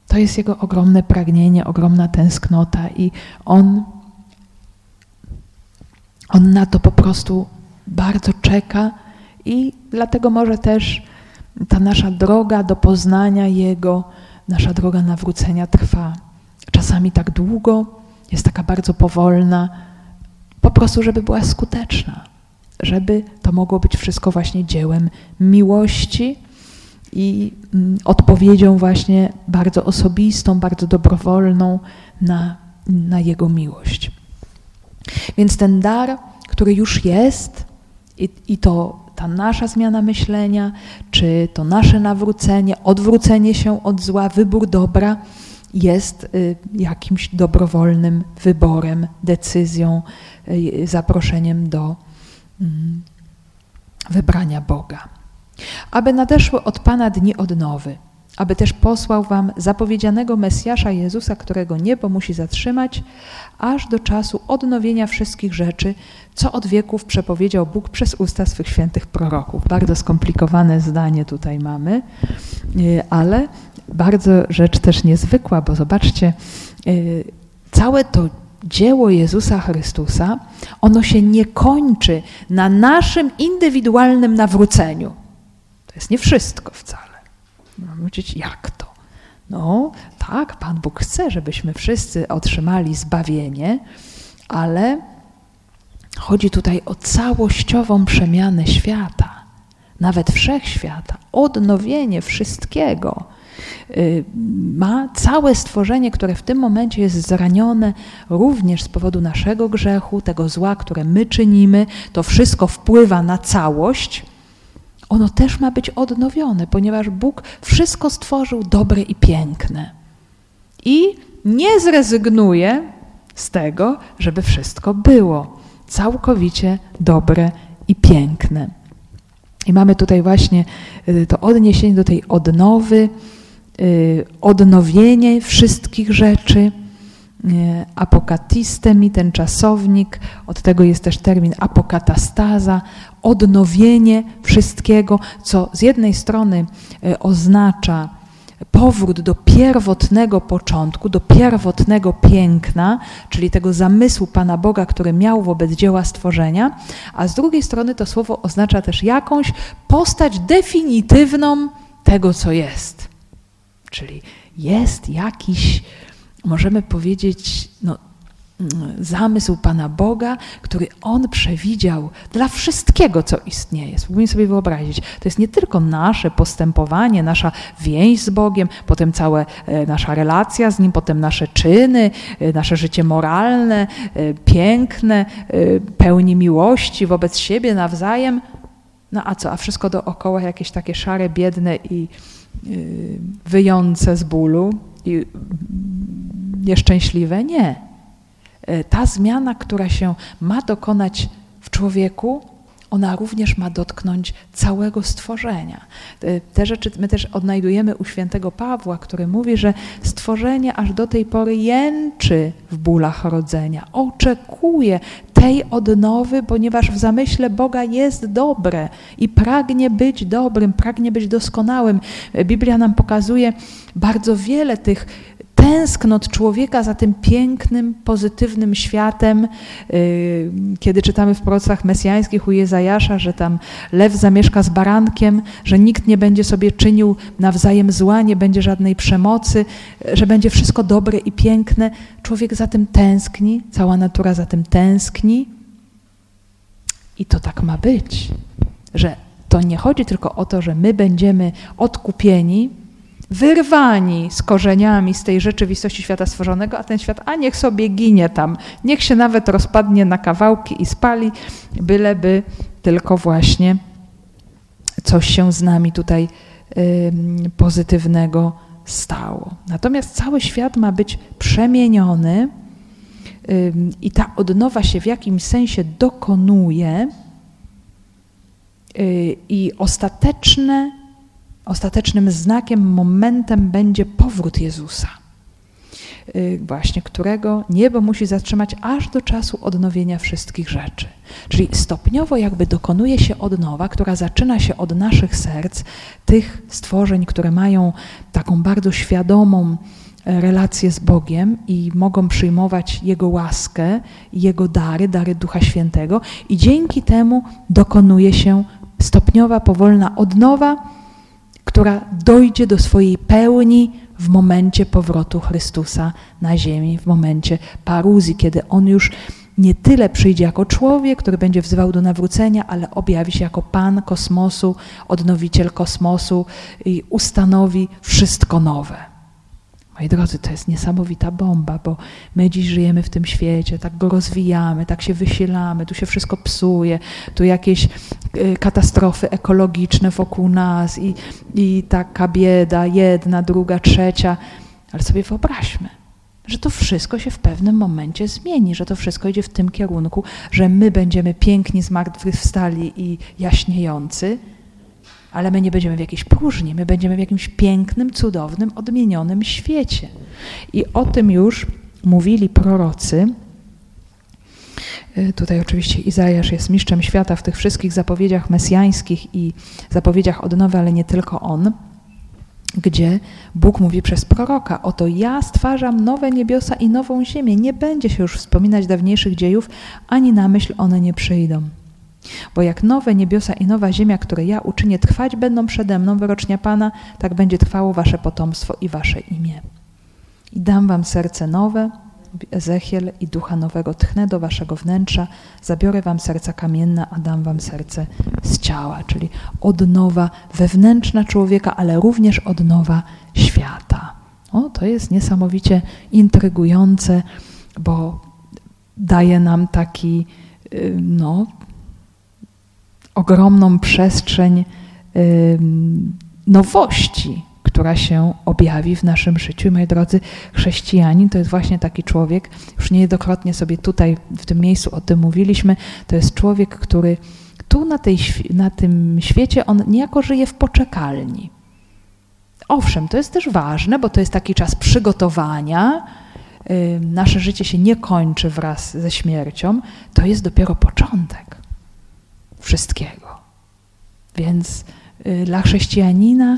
To jest Jego ogromne pragnienie, ogromna tęsknota i On, on na to po prostu bardzo czeka i dlatego może też ta nasza droga do poznania Jego, nasza droga nawrócenia trwa czasami tak długo, jest taka bardzo powolna, po prostu, żeby była skuteczna, żeby to mogło być wszystko właśnie dziełem miłości i mm, odpowiedzią właśnie bardzo osobistą, bardzo dobrowolną na, na Jego miłość. Więc ten dar, który już jest, i, i to ta nasza zmiana myślenia, czy to nasze nawrócenie, odwrócenie się od zła, wybór dobra jest y, jakimś dobrowolnym wyborem, decyzją, y, zaproszeniem do mm, wybrania Boga. Aby nadeszły od Pana dni odnowy, aby też posłał wam zapowiedzianego Mesjasza Jezusa, którego niebo musi zatrzymać, aż do czasu odnowienia wszystkich rzeczy, co od wieków przepowiedział Bóg przez usta swych świętych proroków. Bardzo skomplikowane zdanie tutaj mamy, y, ale bardzo rzecz też niezwykła, bo zobaczcie, y, całe to dzieło Jezusa Chrystusa, ono się nie kończy na naszym indywidualnym nawróceniu. To jest nie wszystko wcale. Powiedzieć, jak to? No, tak, Pan Bóg chce, żebyśmy wszyscy otrzymali zbawienie, ale chodzi tutaj o całościową przemianę świata, nawet wszechświata, odnowienie wszystkiego. Y, ma całe stworzenie, które w tym momencie jest zranione również z powodu naszego grzechu, tego zła, które my czynimy. To wszystko wpływa na całość. Ono też ma być odnowione, ponieważ Bóg wszystko stworzył dobre i piękne. I nie zrezygnuje z tego, żeby wszystko było całkowicie dobre i piękne. I mamy tutaj właśnie y, to odniesienie do tej odnowy, Y, odnowienie wszystkich rzeczy. Y, apokatistemi, ten czasownik, od tego jest też termin apokatastaza, odnowienie wszystkiego, co z jednej strony y, oznacza powrót do pierwotnego początku, do pierwotnego piękna, czyli tego zamysłu Pana Boga, który miał wobec dzieła stworzenia, a z drugiej strony to słowo oznacza też jakąś postać definitywną tego, co jest. Czyli jest jakiś, możemy powiedzieć, no, zamysł Pana Boga, który On przewidział dla wszystkiego, co istnieje. Spróbujmy sobie wyobrazić. To jest nie tylko nasze postępowanie, nasza więź z Bogiem, potem cała e, nasza relacja z Nim, potem nasze czyny, e, nasze życie moralne, e, piękne, pełni miłości wobec siebie nawzajem. No a co? A wszystko dookoła jakieś takie szare, biedne i Y, wyjące z bólu i nieszczęśliwe. Nie. Y, ta zmiana, która się ma dokonać w człowieku, ona również ma dotknąć całego stworzenia. Y, te rzeczy my też odnajdujemy u świętego Pawła, który mówi, że stworzenie aż do tej pory jęczy w bólach rodzenia, oczekuje tej odnowy, ponieważ w zamyśle Boga jest dobre i pragnie być dobrym, pragnie być doskonałym. Biblia nam pokazuje bardzo wiele tych tęsknot człowieka za tym pięknym, pozytywnym światem. Y, kiedy czytamy w proroctwach mesjańskich u Jezajasza, że tam lew zamieszka z barankiem, że nikt nie będzie sobie czynił nawzajem zła, nie będzie żadnej przemocy, że będzie wszystko dobre i piękne. Człowiek za tym tęskni, cała natura za tym tęskni. I to tak ma być, że to nie chodzi tylko o to, że my będziemy odkupieni, wyrwani z korzeniami z tej rzeczywistości świata stworzonego, a ten świat, a niech sobie ginie tam, niech się nawet rozpadnie na kawałki i spali, byleby tylko właśnie coś się z nami tutaj pozytywnego stało. Natomiast cały świat ma być przemieniony i ta odnowa się w jakimś sensie dokonuje y, i ostateczne ostatecznym znakiem, momentem będzie powrót Jezusa, y, właśnie którego niebo musi zatrzymać aż do czasu odnowienia wszystkich rzeczy. Czyli stopniowo jakby dokonuje się odnowa, która zaczyna się od naszych serc, tych stworzeń, które mają taką bardzo świadomą e, relację z Bogiem i mogą przyjmować Jego łaskę, Jego dary, dary Ducha Świętego i dzięki temu dokonuje się stopniowa, powolna odnowa, która dojdzie do swojej pełni w momencie powrotu Chrystusa na ziemi, w momencie paruzji, kiedy On już nie tyle przyjdzie jako człowiek, który będzie wzywał do nawrócenia, ale objawi się jako Pan kosmosu, odnowiciel kosmosu i ustanowi wszystko nowe. Moi drodzy, to jest niesamowita bomba, bo my dziś żyjemy w tym świecie, tak go rozwijamy, tak się wysilamy, tu się wszystko psuje, tu jakieś y, katastrofy ekologiczne wokół nas i, i taka bieda, jedna, druga, trzecia. Ale sobie wyobraźmy, że to wszystko się w pewnym momencie zmieni, że to wszystko idzie w tym kierunku, że my będziemy piękni, zmartwychwstali i jaśniejący, ale my nie będziemy w jakiejś próżni, my będziemy w jakimś pięknym, cudownym, odmienionym świecie. I o tym już mówili prorocy. Y, tutaj oczywiście Izajasz jest mistrzem świata w tych wszystkich zapowiedziach mesjańskich i zapowiedziach odnowy, ale nie tylko on. gdzie Bóg mówi przez proroka: Oto ja stwarzam nowe niebiosa i nową ziemię. Nie będzie się już wspominać dawniejszych dziejów, ani na myśl one nie przyjdą. Bo jak nowe niebiosa i nowa ziemia, które ja uczynię, trwać będą przede mną, wyrocznia Pana, tak będzie trwało wasze potomstwo i wasze imię. I dam wam serce nowe, Ezechiel, i ducha nowego tchnę do waszego wnętrza, zabiorę wam serca kamienne, a dam wam serce z ciała, czyli odnowa wewnętrzna człowieka, ale również odnowa świata. O, to jest niesamowicie intrygujące, bo daje nam taki, y, no, ogromną przestrzeń nowości, która się objawi w naszym życiu. Moi drodzy, chrześcijanin to jest właśnie taki człowiek, już niejednokrotnie sobie tutaj w tym miejscu o tym mówiliśmy, to jest człowiek, który tu na, tej, na tym świecie, on niejako żyje w poczekalni. Owszem, to jest też ważne, bo to jest taki czas przygotowania. Nasze życie się nie kończy wraz ze śmiercią, to jest dopiero początek wszystkiego. Więc y, dla chrześcijanina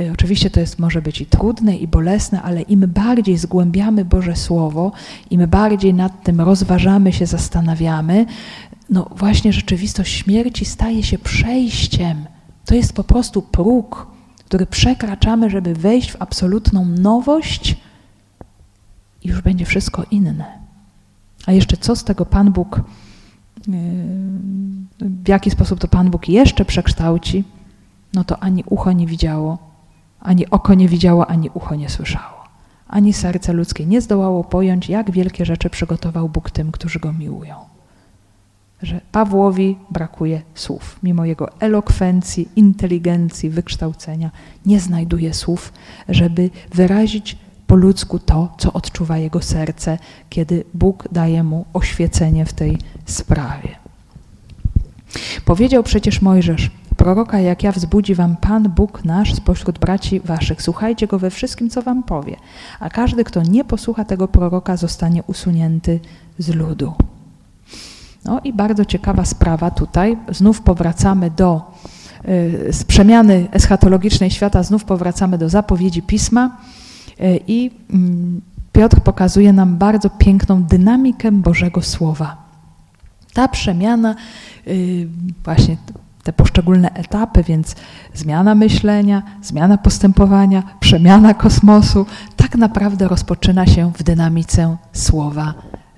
y, oczywiście to jest, może być i trudne, i bolesne, ale im bardziej zgłębiamy Boże Słowo, im bardziej nad tym rozważamy się, zastanawiamy, no właśnie rzeczywistość śmierci staje się przejściem. To jest po prostu próg, który przekraczamy, żeby wejść w absolutną nowość i już będzie wszystko inne. A jeszcze co z tego Pan Bóg w jaki sposób to Pan Bóg jeszcze przekształci, no to ani ucho nie widziało, ani oko nie widziało, ani ucho nie słyszało. Ani serce ludzkie nie zdołało pojąć, jak wielkie rzeczy przygotował Bóg tym, którzy Go miłują. Że Pawłowi brakuje słów. Mimo jego elokwencji, inteligencji, wykształcenia, nie znajduje słów, żeby wyrazić po ludzku to, co odczuwa jego serce, kiedy Bóg daje mu oświecenie w tej sprawie. Powiedział przecież Mojżesz, proroka jak ja wzbudzi wam Pan Bóg nasz spośród braci waszych. Słuchajcie go we wszystkim, co wam powie. A każdy, kto nie posłucha tego proroka, zostanie usunięty z ludu. No i bardzo ciekawa sprawa tutaj. Znów powracamy do y, z przemiany eschatologicznej świata, znów powracamy do zapowiedzi Pisma i mm, Piotr pokazuje nam bardzo piękną dynamikę Bożego Słowa. Ta przemiana Y, właśnie te poszczególne etapy, więc zmiana myślenia, zmiana postępowania, przemiana kosmosu, tak naprawdę rozpoczyna się w dynamice słowa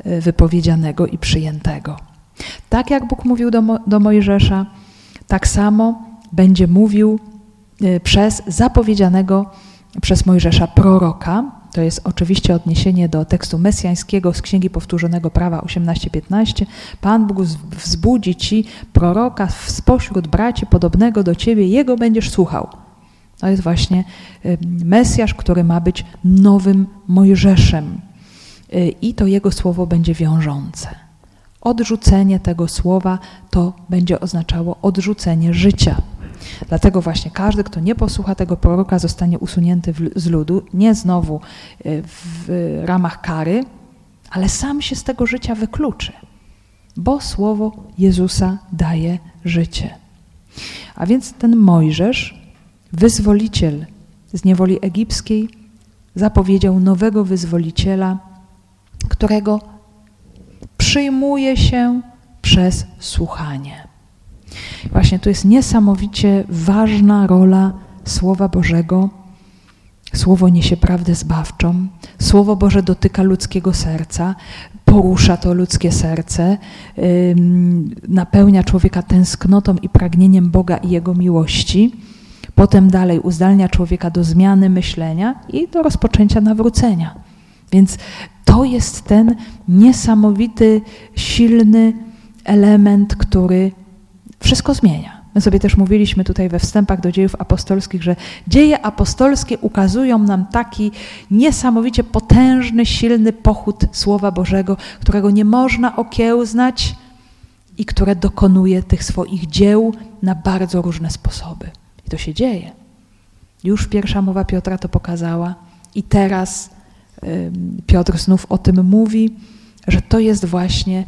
y, wypowiedzianego i przyjętego. Tak jak Bóg mówił do, Mo do Mojżesza, tak samo będzie mówił y, przez zapowiedzianego przez Mojżesza proroka, to jest oczywiście odniesienie do tekstu mesjańskiego z Księgi Powtórzonego Prawa 18:15. Pan Bóg wzbudzi ci proroka spośród braci podobnego do ciebie, jego będziesz słuchał. To jest właśnie y, Mesjasz, który ma być nowym Mojżeszem. Y, I to jego słowo będzie wiążące. Odrzucenie tego słowa to będzie oznaczało odrzucenie życia. Dlatego właśnie każdy, kto nie posłucha tego proroka, zostanie usunięty z ludu, nie znowu e, w ramach kary, ale sam się z tego życia wykluczy, bo słowo Jezusa daje życie. A więc ten Mojżesz, wyzwoliciel z niewoli egipskiej, zapowiedział nowego wyzwoliciela, którego przyjmuje się przez słuchanie. Właśnie tu jest niesamowicie ważna rola Słowa Bożego. Słowo niesie prawdę zbawczą. Słowo Boże dotyka ludzkiego serca, porusza to ludzkie serce, napełnia człowieka tęsknotą i pragnieniem Boga i Jego miłości. Potem dalej uzdalnia człowieka do zmiany myślenia i do rozpoczęcia nawrócenia. Więc to jest ten niesamowity, silny element, który wszystko zmienia. My sobie też mówiliśmy tutaj we wstępach do dziejów apostolskich, że dzieje apostolskie ukazują nam taki niesamowicie potężny, silny pochód Słowa Bożego, którego nie można okiełznać i które dokonuje tych swoich dzieł na bardzo różne sposoby. I to się dzieje. Już pierwsza mowa Piotra to pokazała i teraz Piotr znów o tym mówi, że to jest właśnie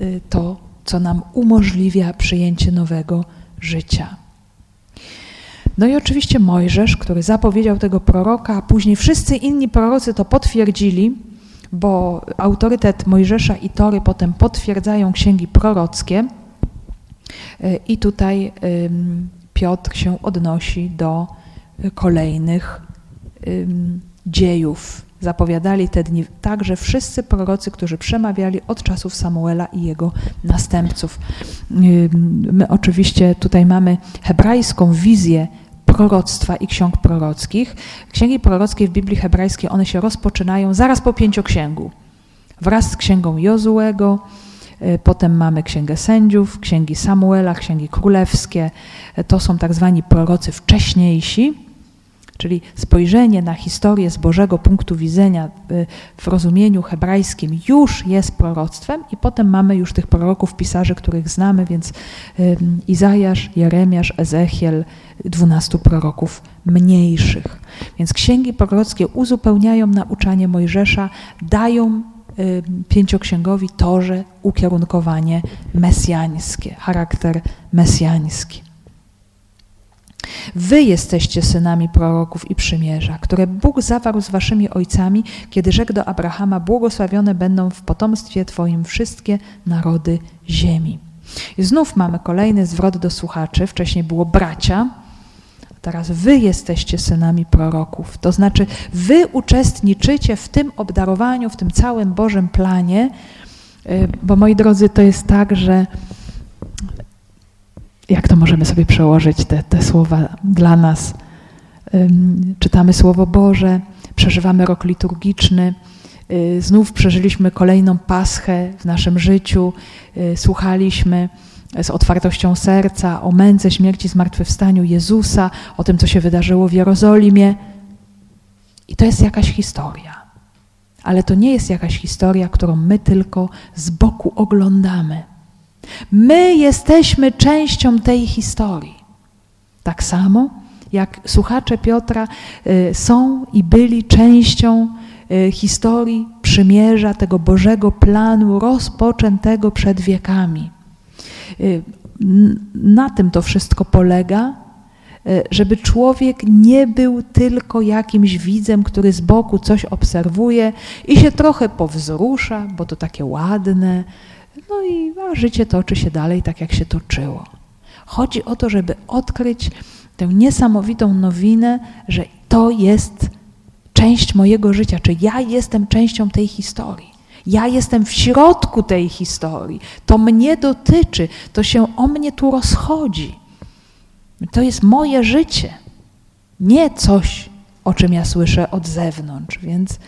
y, to, co nam umożliwia przyjęcie nowego życia. No i oczywiście Mojżesz, który zapowiedział tego proroka, a później wszyscy inni prorocy to potwierdzili, bo autorytet Mojżesza i Tory potem potwierdzają księgi prorockie. E, I tutaj Piotr się odnosi do kolejnych dziejów. Zapowiadali te dni także wszyscy prorocy, którzy przemawiali od czasów Samuela i jego następców. My oczywiście tutaj mamy hebrajską wizję proroctwa i ksiąg prorockich. Księgi prorockie w Biblii hebrajskiej, one się rozpoczynają zaraz po pięcioksięgu. Wraz z księgą Jozułego, y, potem mamy księgę sędziów, księgi Samuela, księgi królewskie. To są tak zwani prorocy wcześniejsi, Czyli spojrzenie na historię z Bożego punktu widzenia y, w rozumieniu hebrajskim już jest proroctwem i potem mamy już tych proroków, pisarzy, których znamy, więc Izajasz, Jeremiasz, Ezechiel, dwunastu proroków mniejszych. Więc księgi prorockie uzupełniają nauczanie Mojżesza, dają pięcioksięgowi torze ukierunkowanie mesjańskie, charakter mesjański. Wy jesteście synami proroków i przymierza, które Bóg zawarł z waszymi ojcami, kiedy rzekł do Abrahama: Błogosławione będą w potomstwie Twoim wszystkie narody ziemi. I znów mamy kolejny zwrot do słuchaczy. Wcześniej było bracia, teraz wy jesteście synami proroków. To znaczy, wy uczestniczycie w tym obdarowaniu, w tym całym Bożym planie, y, bo moi drodzy, to jest tak, że jak to możemy sobie przełożyć, te, te słowa dla nas? Czytamy Słowo Boże, przeżywamy rok liturgiczny, y, znów przeżyliśmy kolejną paschę w naszym życiu, y, słuchaliśmy z otwartością serca o męce, śmierci, zmartwychwstaniu Jezusa, o tym, co się wydarzyło w Jerozolimie. I to jest jakaś historia. Ale to nie jest jakaś historia, którą my tylko z boku oglądamy. My jesteśmy częścią tej historii. Tak samo jak słuchacze Piotra y, są i byli częścią y, historii przymierza, tego Bożego planu rozpoczętego przed wiekami. Y, na tym to wszystko polega, żeby człowiek nie był tylko jakimś widzem, który z boku coś obserwuje i się trochę powzrusza, bo to takie ładne, no i a życie toczy się dalej tak, jak się toczyło. Chodzi o to, żeby odkryć tę niesamowitą nowinę, że to jest część mojego życia, czy ja jestem częścią tej historii. Ja jestem w środku tej historii. To mnie dotyczy, to się o mnie tu rozchodzi. To jest moje życie, nie coś, o czym ja słyszę od zewnątrz. Więc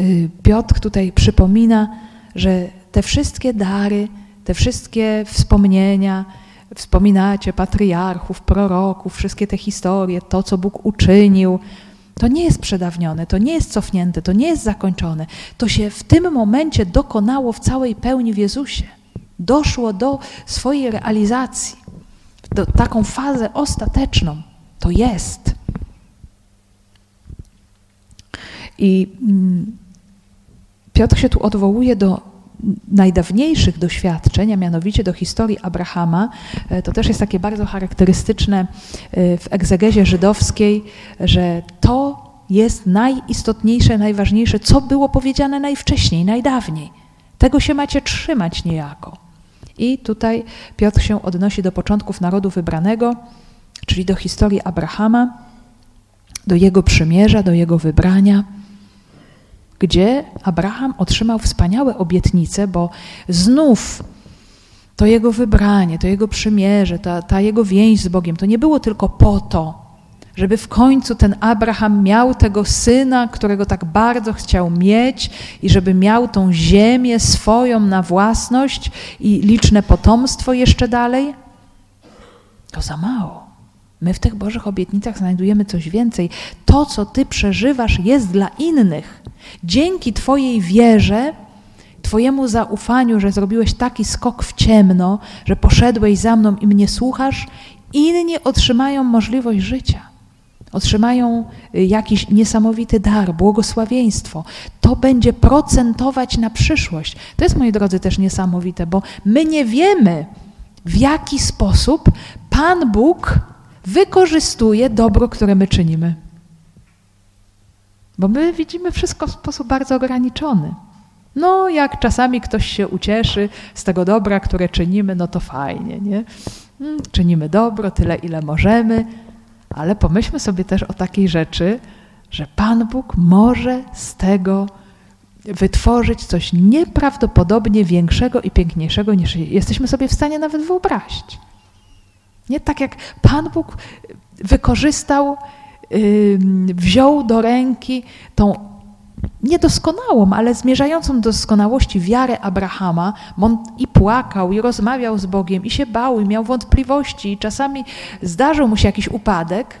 y, Piotr tutaj przypomina, że te wszystkie dary, te wszystkie wspomnienia, wspominacie patriarchów, proroków, wszystkie te historie, to, co Bóg uczynił, to nie jest przedawnione, to nie jest cofnięte, to nie jest zakończone. To się w tym momencie dokonało w całej pełni w Jezusie. Doszło do swojej realizacji, do taką fazę ostateczną. To jest. I mm, Piotr się tu odwołuje do najdawniejszych doświadczeń, a mianowicie do historii Abrahama, e, to też jest takie bardzo charakterystyczne e, w egzegezie żydowskiej, że to jest najistotniejsze, najważniejsze, co było powiedziane najwcześniej, najdawniej. Tego się macie trzymać niejako. I tutaj Piotr się odnosi do początków narodu wybranego, czyli do historii Abrahama, do jego przymierza, do jego wybrania gdzie Abraham otrzymał wspaniałe obietnice, bo znów to jego wybranie, to jego przymierze, ta, ta jego więź z Bogiem, to nie było tylko po to, żeby w końcu ten Abraham miał tego syna, którego tak bardzo chciał mieć, i żeby miał tą ziemię swoją na własność i liczne potomstwo jeszcze dalej? To za mało. My w tych Bożych obietnicach znajdujemy coś więcej. To, co Ty przeżywasz, jest dla innych. Dzięki Twojej wierze, Twojemu zaufaniu, że zrobiłeś taki skok w ciemno, że poszedłeś za mną i mnie słuchasz, inni otrzymają możliwość życia. Otrzymają y, jakiś niesamowity dar, błogosławieństwo. To będzie procentować na przyszłość. To jest, moi drodzy, też niesamowite, bo my nie wiemy, w jaki sposób Pan Bóg wykorzystuje dobro, które my czynimy. Bo my widzimy wszystko w sposób bardzo ograniczony. No, jak czasami ktoś się ucieszy z tego dobra, które czynimy, no to fajnie, nie? Hmm, czynimy dobro tyle, ile możemy, ale pomyślmy sobie też o takiej rzeczy, że Pan Bóg może z tego wytworzyć coś nieprawdopodobnie większego i piękniejszego, niż jesteśmy sobie w stanie nawet wyobrazić. Nie tak jak Pan Bóg wykorzystał, wziął do ręki tą niedoskonałą, ale zmierzającą do doskonałości wiarę Abrahama, on i płakał, i rozmawiał z Bogiem, i się bał, i miał wątpliwości, i czasami zdarzył mu się jakiś upadek,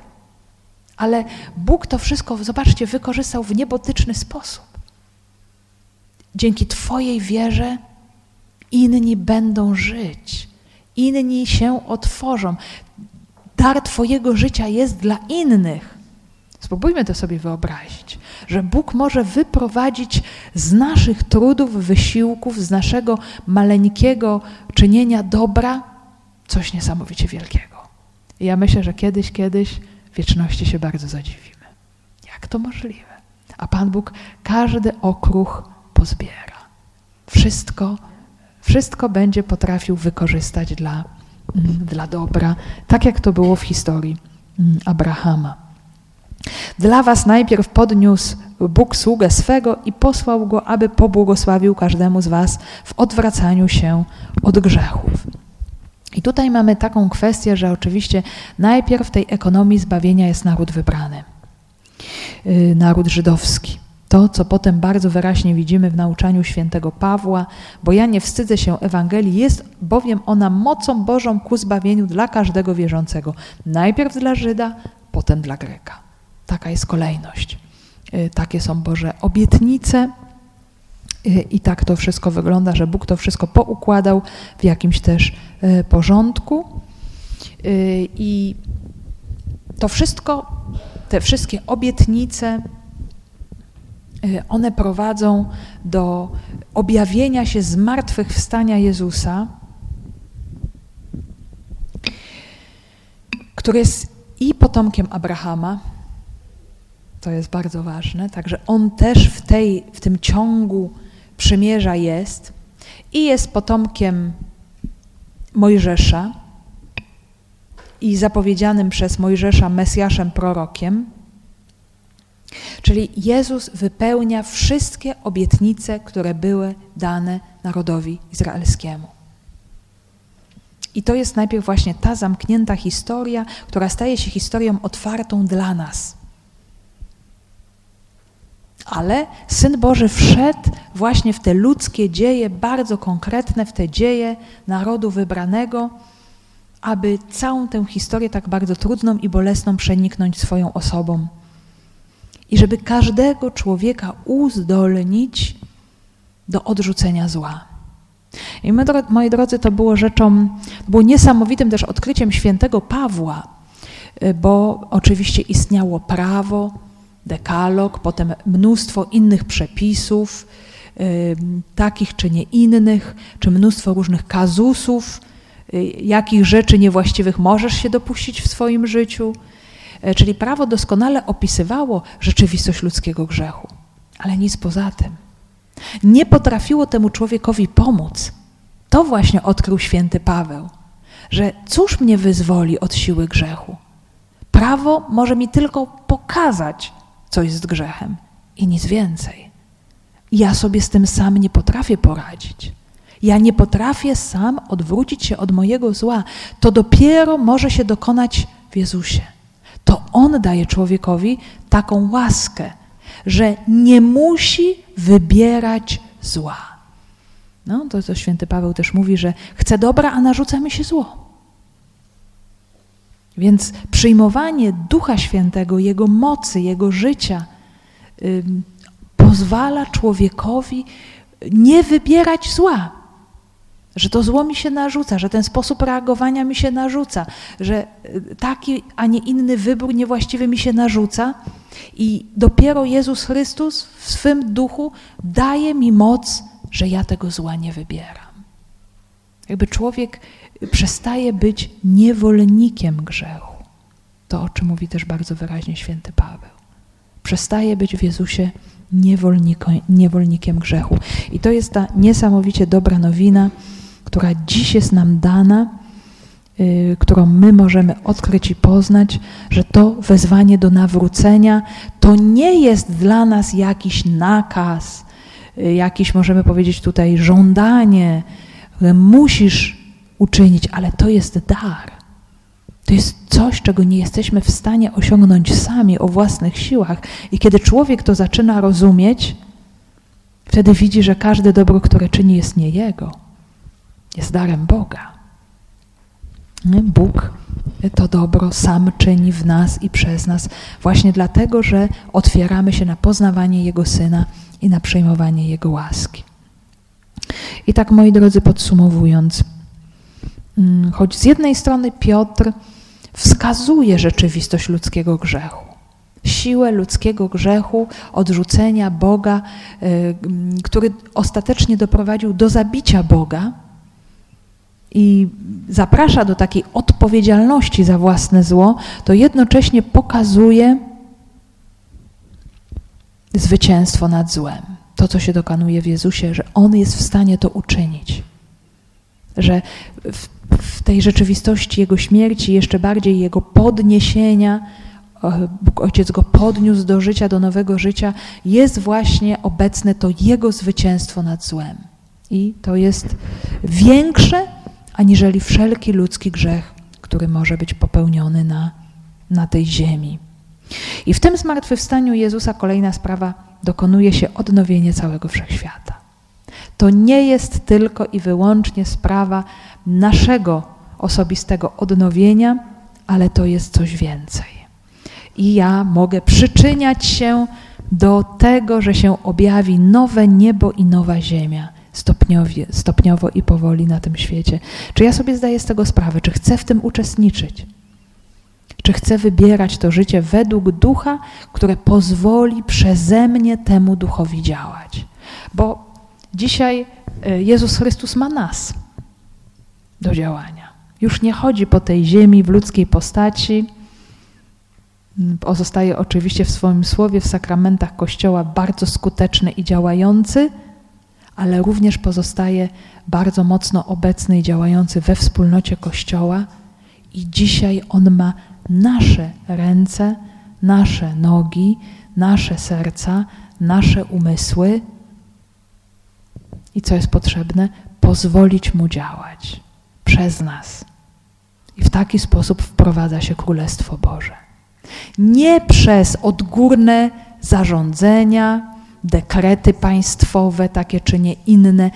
ale Bóg to wszystko, zobaczcie, wykorzystał w niebotyczny sposób. Dzięki Twojej wierze inni będą żyć, inni się otworzą. Dar Twojego życia jest dla innych. Spróbujmy to sobie wyobrazić, że Bóg może wyprowadzić z naszych trudów, wysiłków, z naszego maleńkiego czynienia dobra coś niesamowicie wielkiego. I ja myślę, że kiedyś, kiedyś wieczności się bardzo zadziwimy. Jak to możliwe? A Pan Bóg każdy okruch pozbiera. Wszystko, wszystko będzie potrafił wykorzystać dla, mm, dla dobra, tak jak to było w historii mm, Abrahama. Dla was najpierw podniósł Bóg sługę swego i posłał go, aby pobłogosławił każdemu z was w odwracaniu się od grzechów. I tutaj mamy taką kwestię, że oczywiście najpierw tej ekonomii zbawienia jest naród wybrany, yy, naród żydowski. To, co potem bardzo wyraźnie widzimy w nauczaniu świętego Pawła, bo ja nie wstydzę się Ewangelii, jest bowiem ona mocą Bożą ku zbawieniu dla każdego wierzącego. Najpierw dla Żyda, potem dla Greka. Taka jest kolejność. Y, takie są Boże obietnice y, i tak to wszystko wygląda, że Bóg to wszystko poukładał w jakimś też y, porządku. I to wszystko, te wszystkie obietnice, one prowadzą do objawienia się zmartwychwstania Jezusa, który jest i potomkiem Abrahama, to jest bardzo ważne. Także on też w, tej, w tym ciągu przymierza jest i jest potomkiem Mojżesza i zapowiedzianym przez Mojżesza Mesjaszem prorokiem. Czyli Jezus wypełnia wszystkie obietnice, które były dane narodowi izraelskiemu. I to jest najpierw właśnie ta zamknięta historia, która staje się historią otwartą dla nas ale Syn Boży wszedł właśnie w te ludzkie dzieje, bardzo konkretne, w te dzieje narodu wybranego, aby całą tę historię tak bardzo trudną i bolesną przeniknąć swoją osobą. I żeby każdego człowieka uzdolnić do odrzucenia zła. I my, moi drodzy, to było rzeczą, było niesamowitym też odkryciem świętego Pawła, y, bo oczywiście istniało prawo, dekalog, potem mnóstwo innych przepisów, takich czy nie innych, czy mnóstwo różnych kazusów, y, jakich rzeczy niewłaściwych możesz się dopuścić w swoim życiu. E, czyli prawo doskonale opisywało rzeczywistość ludzkiego grzechu, ale nic poza tym. Nie potrafiło temu człowiekowi pomóc. To właśnie odkrył święty Paweł, że cóż mnie wyzwoli od siły grzechu? Prawo może mi tylko pokazać, co jest grzechem i nic więcej. Ja sobie z tym sam nie potrafię poradzić. Ja nie potrafię sam odwrócić się od mojego zła. To dopiero może się dokonać w Jezusie. To On daje człowiekowi taką łaskę, że nie musi wybierać zła. No, to, to święty Paweł też mówi, że chce dobra, a narzuca mi się zło. Więc przyjmowanie Ducha Świętego, Jego mocy, Jego życia pozwala człowiekowi nie wybierać zła. Że to zło mi się narzuca, że ten sposób reagowania mi się narzuca, że y, taki, a nie inny wybór niewłaściwy mi się narzuca. I dopiero Jezus Chrystus w swym duchu daje mi moc, że ja tego zła nie wybieram. Jakby człowiek przestaje być niewolnikiem grzechu. To, o czym mówi też bardzo wyraźnie święty Paweł. Przestaje być w Jezusie niewolnikiem grzechu. I to jest ta niesamowicie dobra nowina, która dziś jest nam dana, yy, którą my możemy odkryć i poznać, że to wezwanie do nawrócenia to nie jest dla nas jakiś nakaz, yy, jakiś możemy powiedzieć tutaj żądanie, że musisz uczynić, ale to jest dar. To jest coś, czego nie jesteśmy w stanie osiągnąć sami o własnych siłach. I kiedy człowiek to zaczyna rozumieć, wtedy widzi, że każde dobro, które czyni, jest nie jego, jest darem Boga. Bóg to dobro sam czyni w nas i przez nas, właśnie dlatego, że otwieramy się na poznawanie Jego Syna i na przyjmowanie Jego łaski. I tak, moi drodzy, podsumowując, mm, choć z jednej strony Piotr wskazuje rzeczywistość ludzkiego grzechu. Siłę ludzkiego grzechu, odrzucenia Boga, y, który ostatecznie doprowadził do zabicia Boga i zaprasza do takiej odpowiedzialności za własne zło, to jednocześnie pokazuje zwycięstwo nad złem. To, co się dokonuje w Jezusie, że On jest w stanie to uczynić. Że w w tej rzeczywistości Jego śmierci, jeszcze bardziej Jego podniesienia, Bóg Ojciec go podniósł do życia, do nowego życia, jest właśnie obecne to Jego zwycięstwo nad złem. I to jest większe aniżeli wszelki ludzki grzech, który może być popełniony na, na tej ziemi. I w tym zmartwychwstaniu Jezusa kolejna sprawa dokonuje się odnowienie całego wszechświata. To nie jest tylko i wyłącznie sprawa naszego osobistego odnowienia, ale to jest coś więcej. I ja mogę przyczyniać się do tego, że się objawi nowe niebo i nowa ziemia stopniowo, stopniowo i powoli na tym świecie. Czy ja sobie zdaję z tego sprawę? Czy chcę w tym uczestniczyć? Czy chcę wybierać to życie według ducha, które pozwoli przeze mnie temu duchowi działać? Bo dzisiaj e, Jezus Chrystus ma nas do działania. Już nie chodzi po tej ziemi w ludzkiej postaci. Pozostaje oczywiście w swoim słowie, w sakramentach Kościoła bardzo skuteczny i działający, ale również pozostaje bardzo mocno obecny i działający we wspólnocie Kościoła. I dzisiaj on ma nasze ręce, nasze nogi, nasze serca, nasze umysły. I co jest potrzebne? Pozwolić mu działać przez nas. I w taki sposób wprowadza się Królestwo Boże. Nie przez odgórne zarządzenia, dekrety państwowe, takie czy nie inne.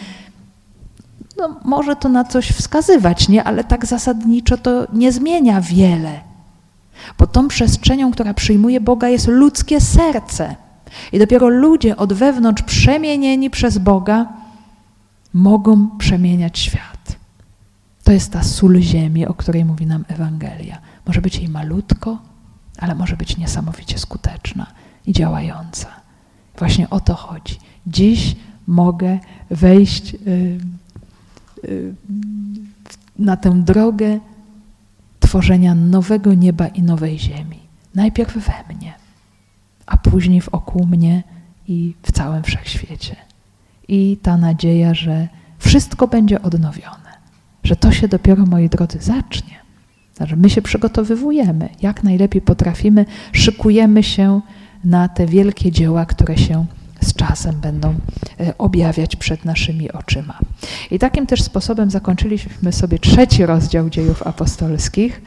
No, może to na coś wskazywać, nie? ale tak zasadniczo to nie zmienia wiele. Bo tą przestrzenią, która przyjmuje Boga, jest ludzkie serce. I dopiero ludzie od wewnątrz przemienieni przez Boga mogą przemieniać świat. To jest ta sól ziemi, o której mówi nam Ewangelia. Może być jej malutko, ale może być niesamowicie skuteczna i działająca. Właśnie o to chodzi. Dziś mogę wejść y, y, na tę drogę tworzenia nowego nieba i nowej ziemi. Najpierw we mnie, a później wokół mnie i w całym wszechświecie. I ta nadzieja, że wszystko będzie odnowione że to się dopiero, moi drodzy, zacznie. Że my się przygotowywujemy, jak najlepiej potrafimy, szykujemy się na te wielkie dzieła, które się z czasem będą e, objawiać przed naszymi oczyma. I takim też sposobem zakończyliśmy sobie trzeci rozdział dziejów apostolskich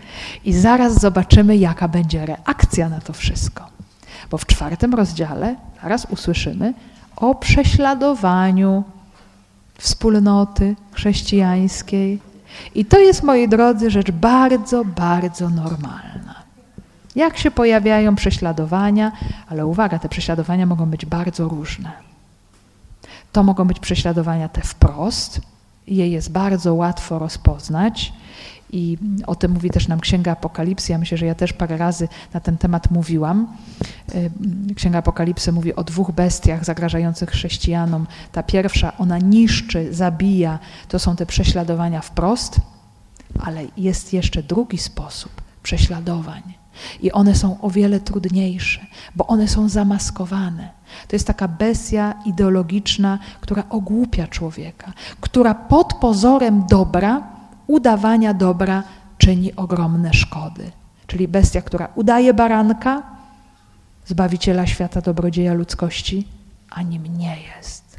i zaraz zobaczymy, jaka będzie reakcja na to wszystko. Bo w czwartym rozdziale zaraz usłyszymy o prześladowaniu wspólnoty chrześcijańskiej. I to jest, moi drodzy, rzecz bardzo, bardzo normalna. Jak się pojawiają prześladowania, ale uwaga, te prześladowania mogą być bardzo różne. To mogą być prześladowania te wprost, je jest bardzo łatwo rozpoznać i o tym mówi też nam Księga Apokalipsy. Ja myślę, że ja też parę razy na ten temat mówiłam. Y, Księga Apokalipsy mówi o dwóch bestiach zagrażających chrześcijanom. Ta pierwsza, ona niszczy, zabija. To są te prześladowania wprost, ale jest jeszcze drugi sposób prześladowań. I one są o wiele trudniejsze, bo one są zamaskowane. To jest taka bestia ideologiczna, która ogłupia człowieka, która pod pozorem dobra, udawania dobra, czyni ogromne szkody. Czyli bestia, która udaje baranka, zbawiciela świata, dobrodzieja ludzkości, a nim nie jest.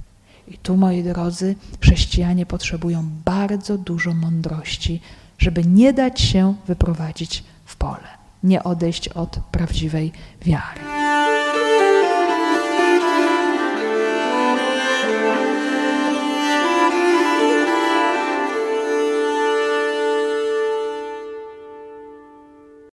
I tu, moi drodzy, chrześcijanie potrzebują bardzo dużo mądrości, żeby nie dać się wyprowadzić w pole, nie odejść od prawdziwej wiary.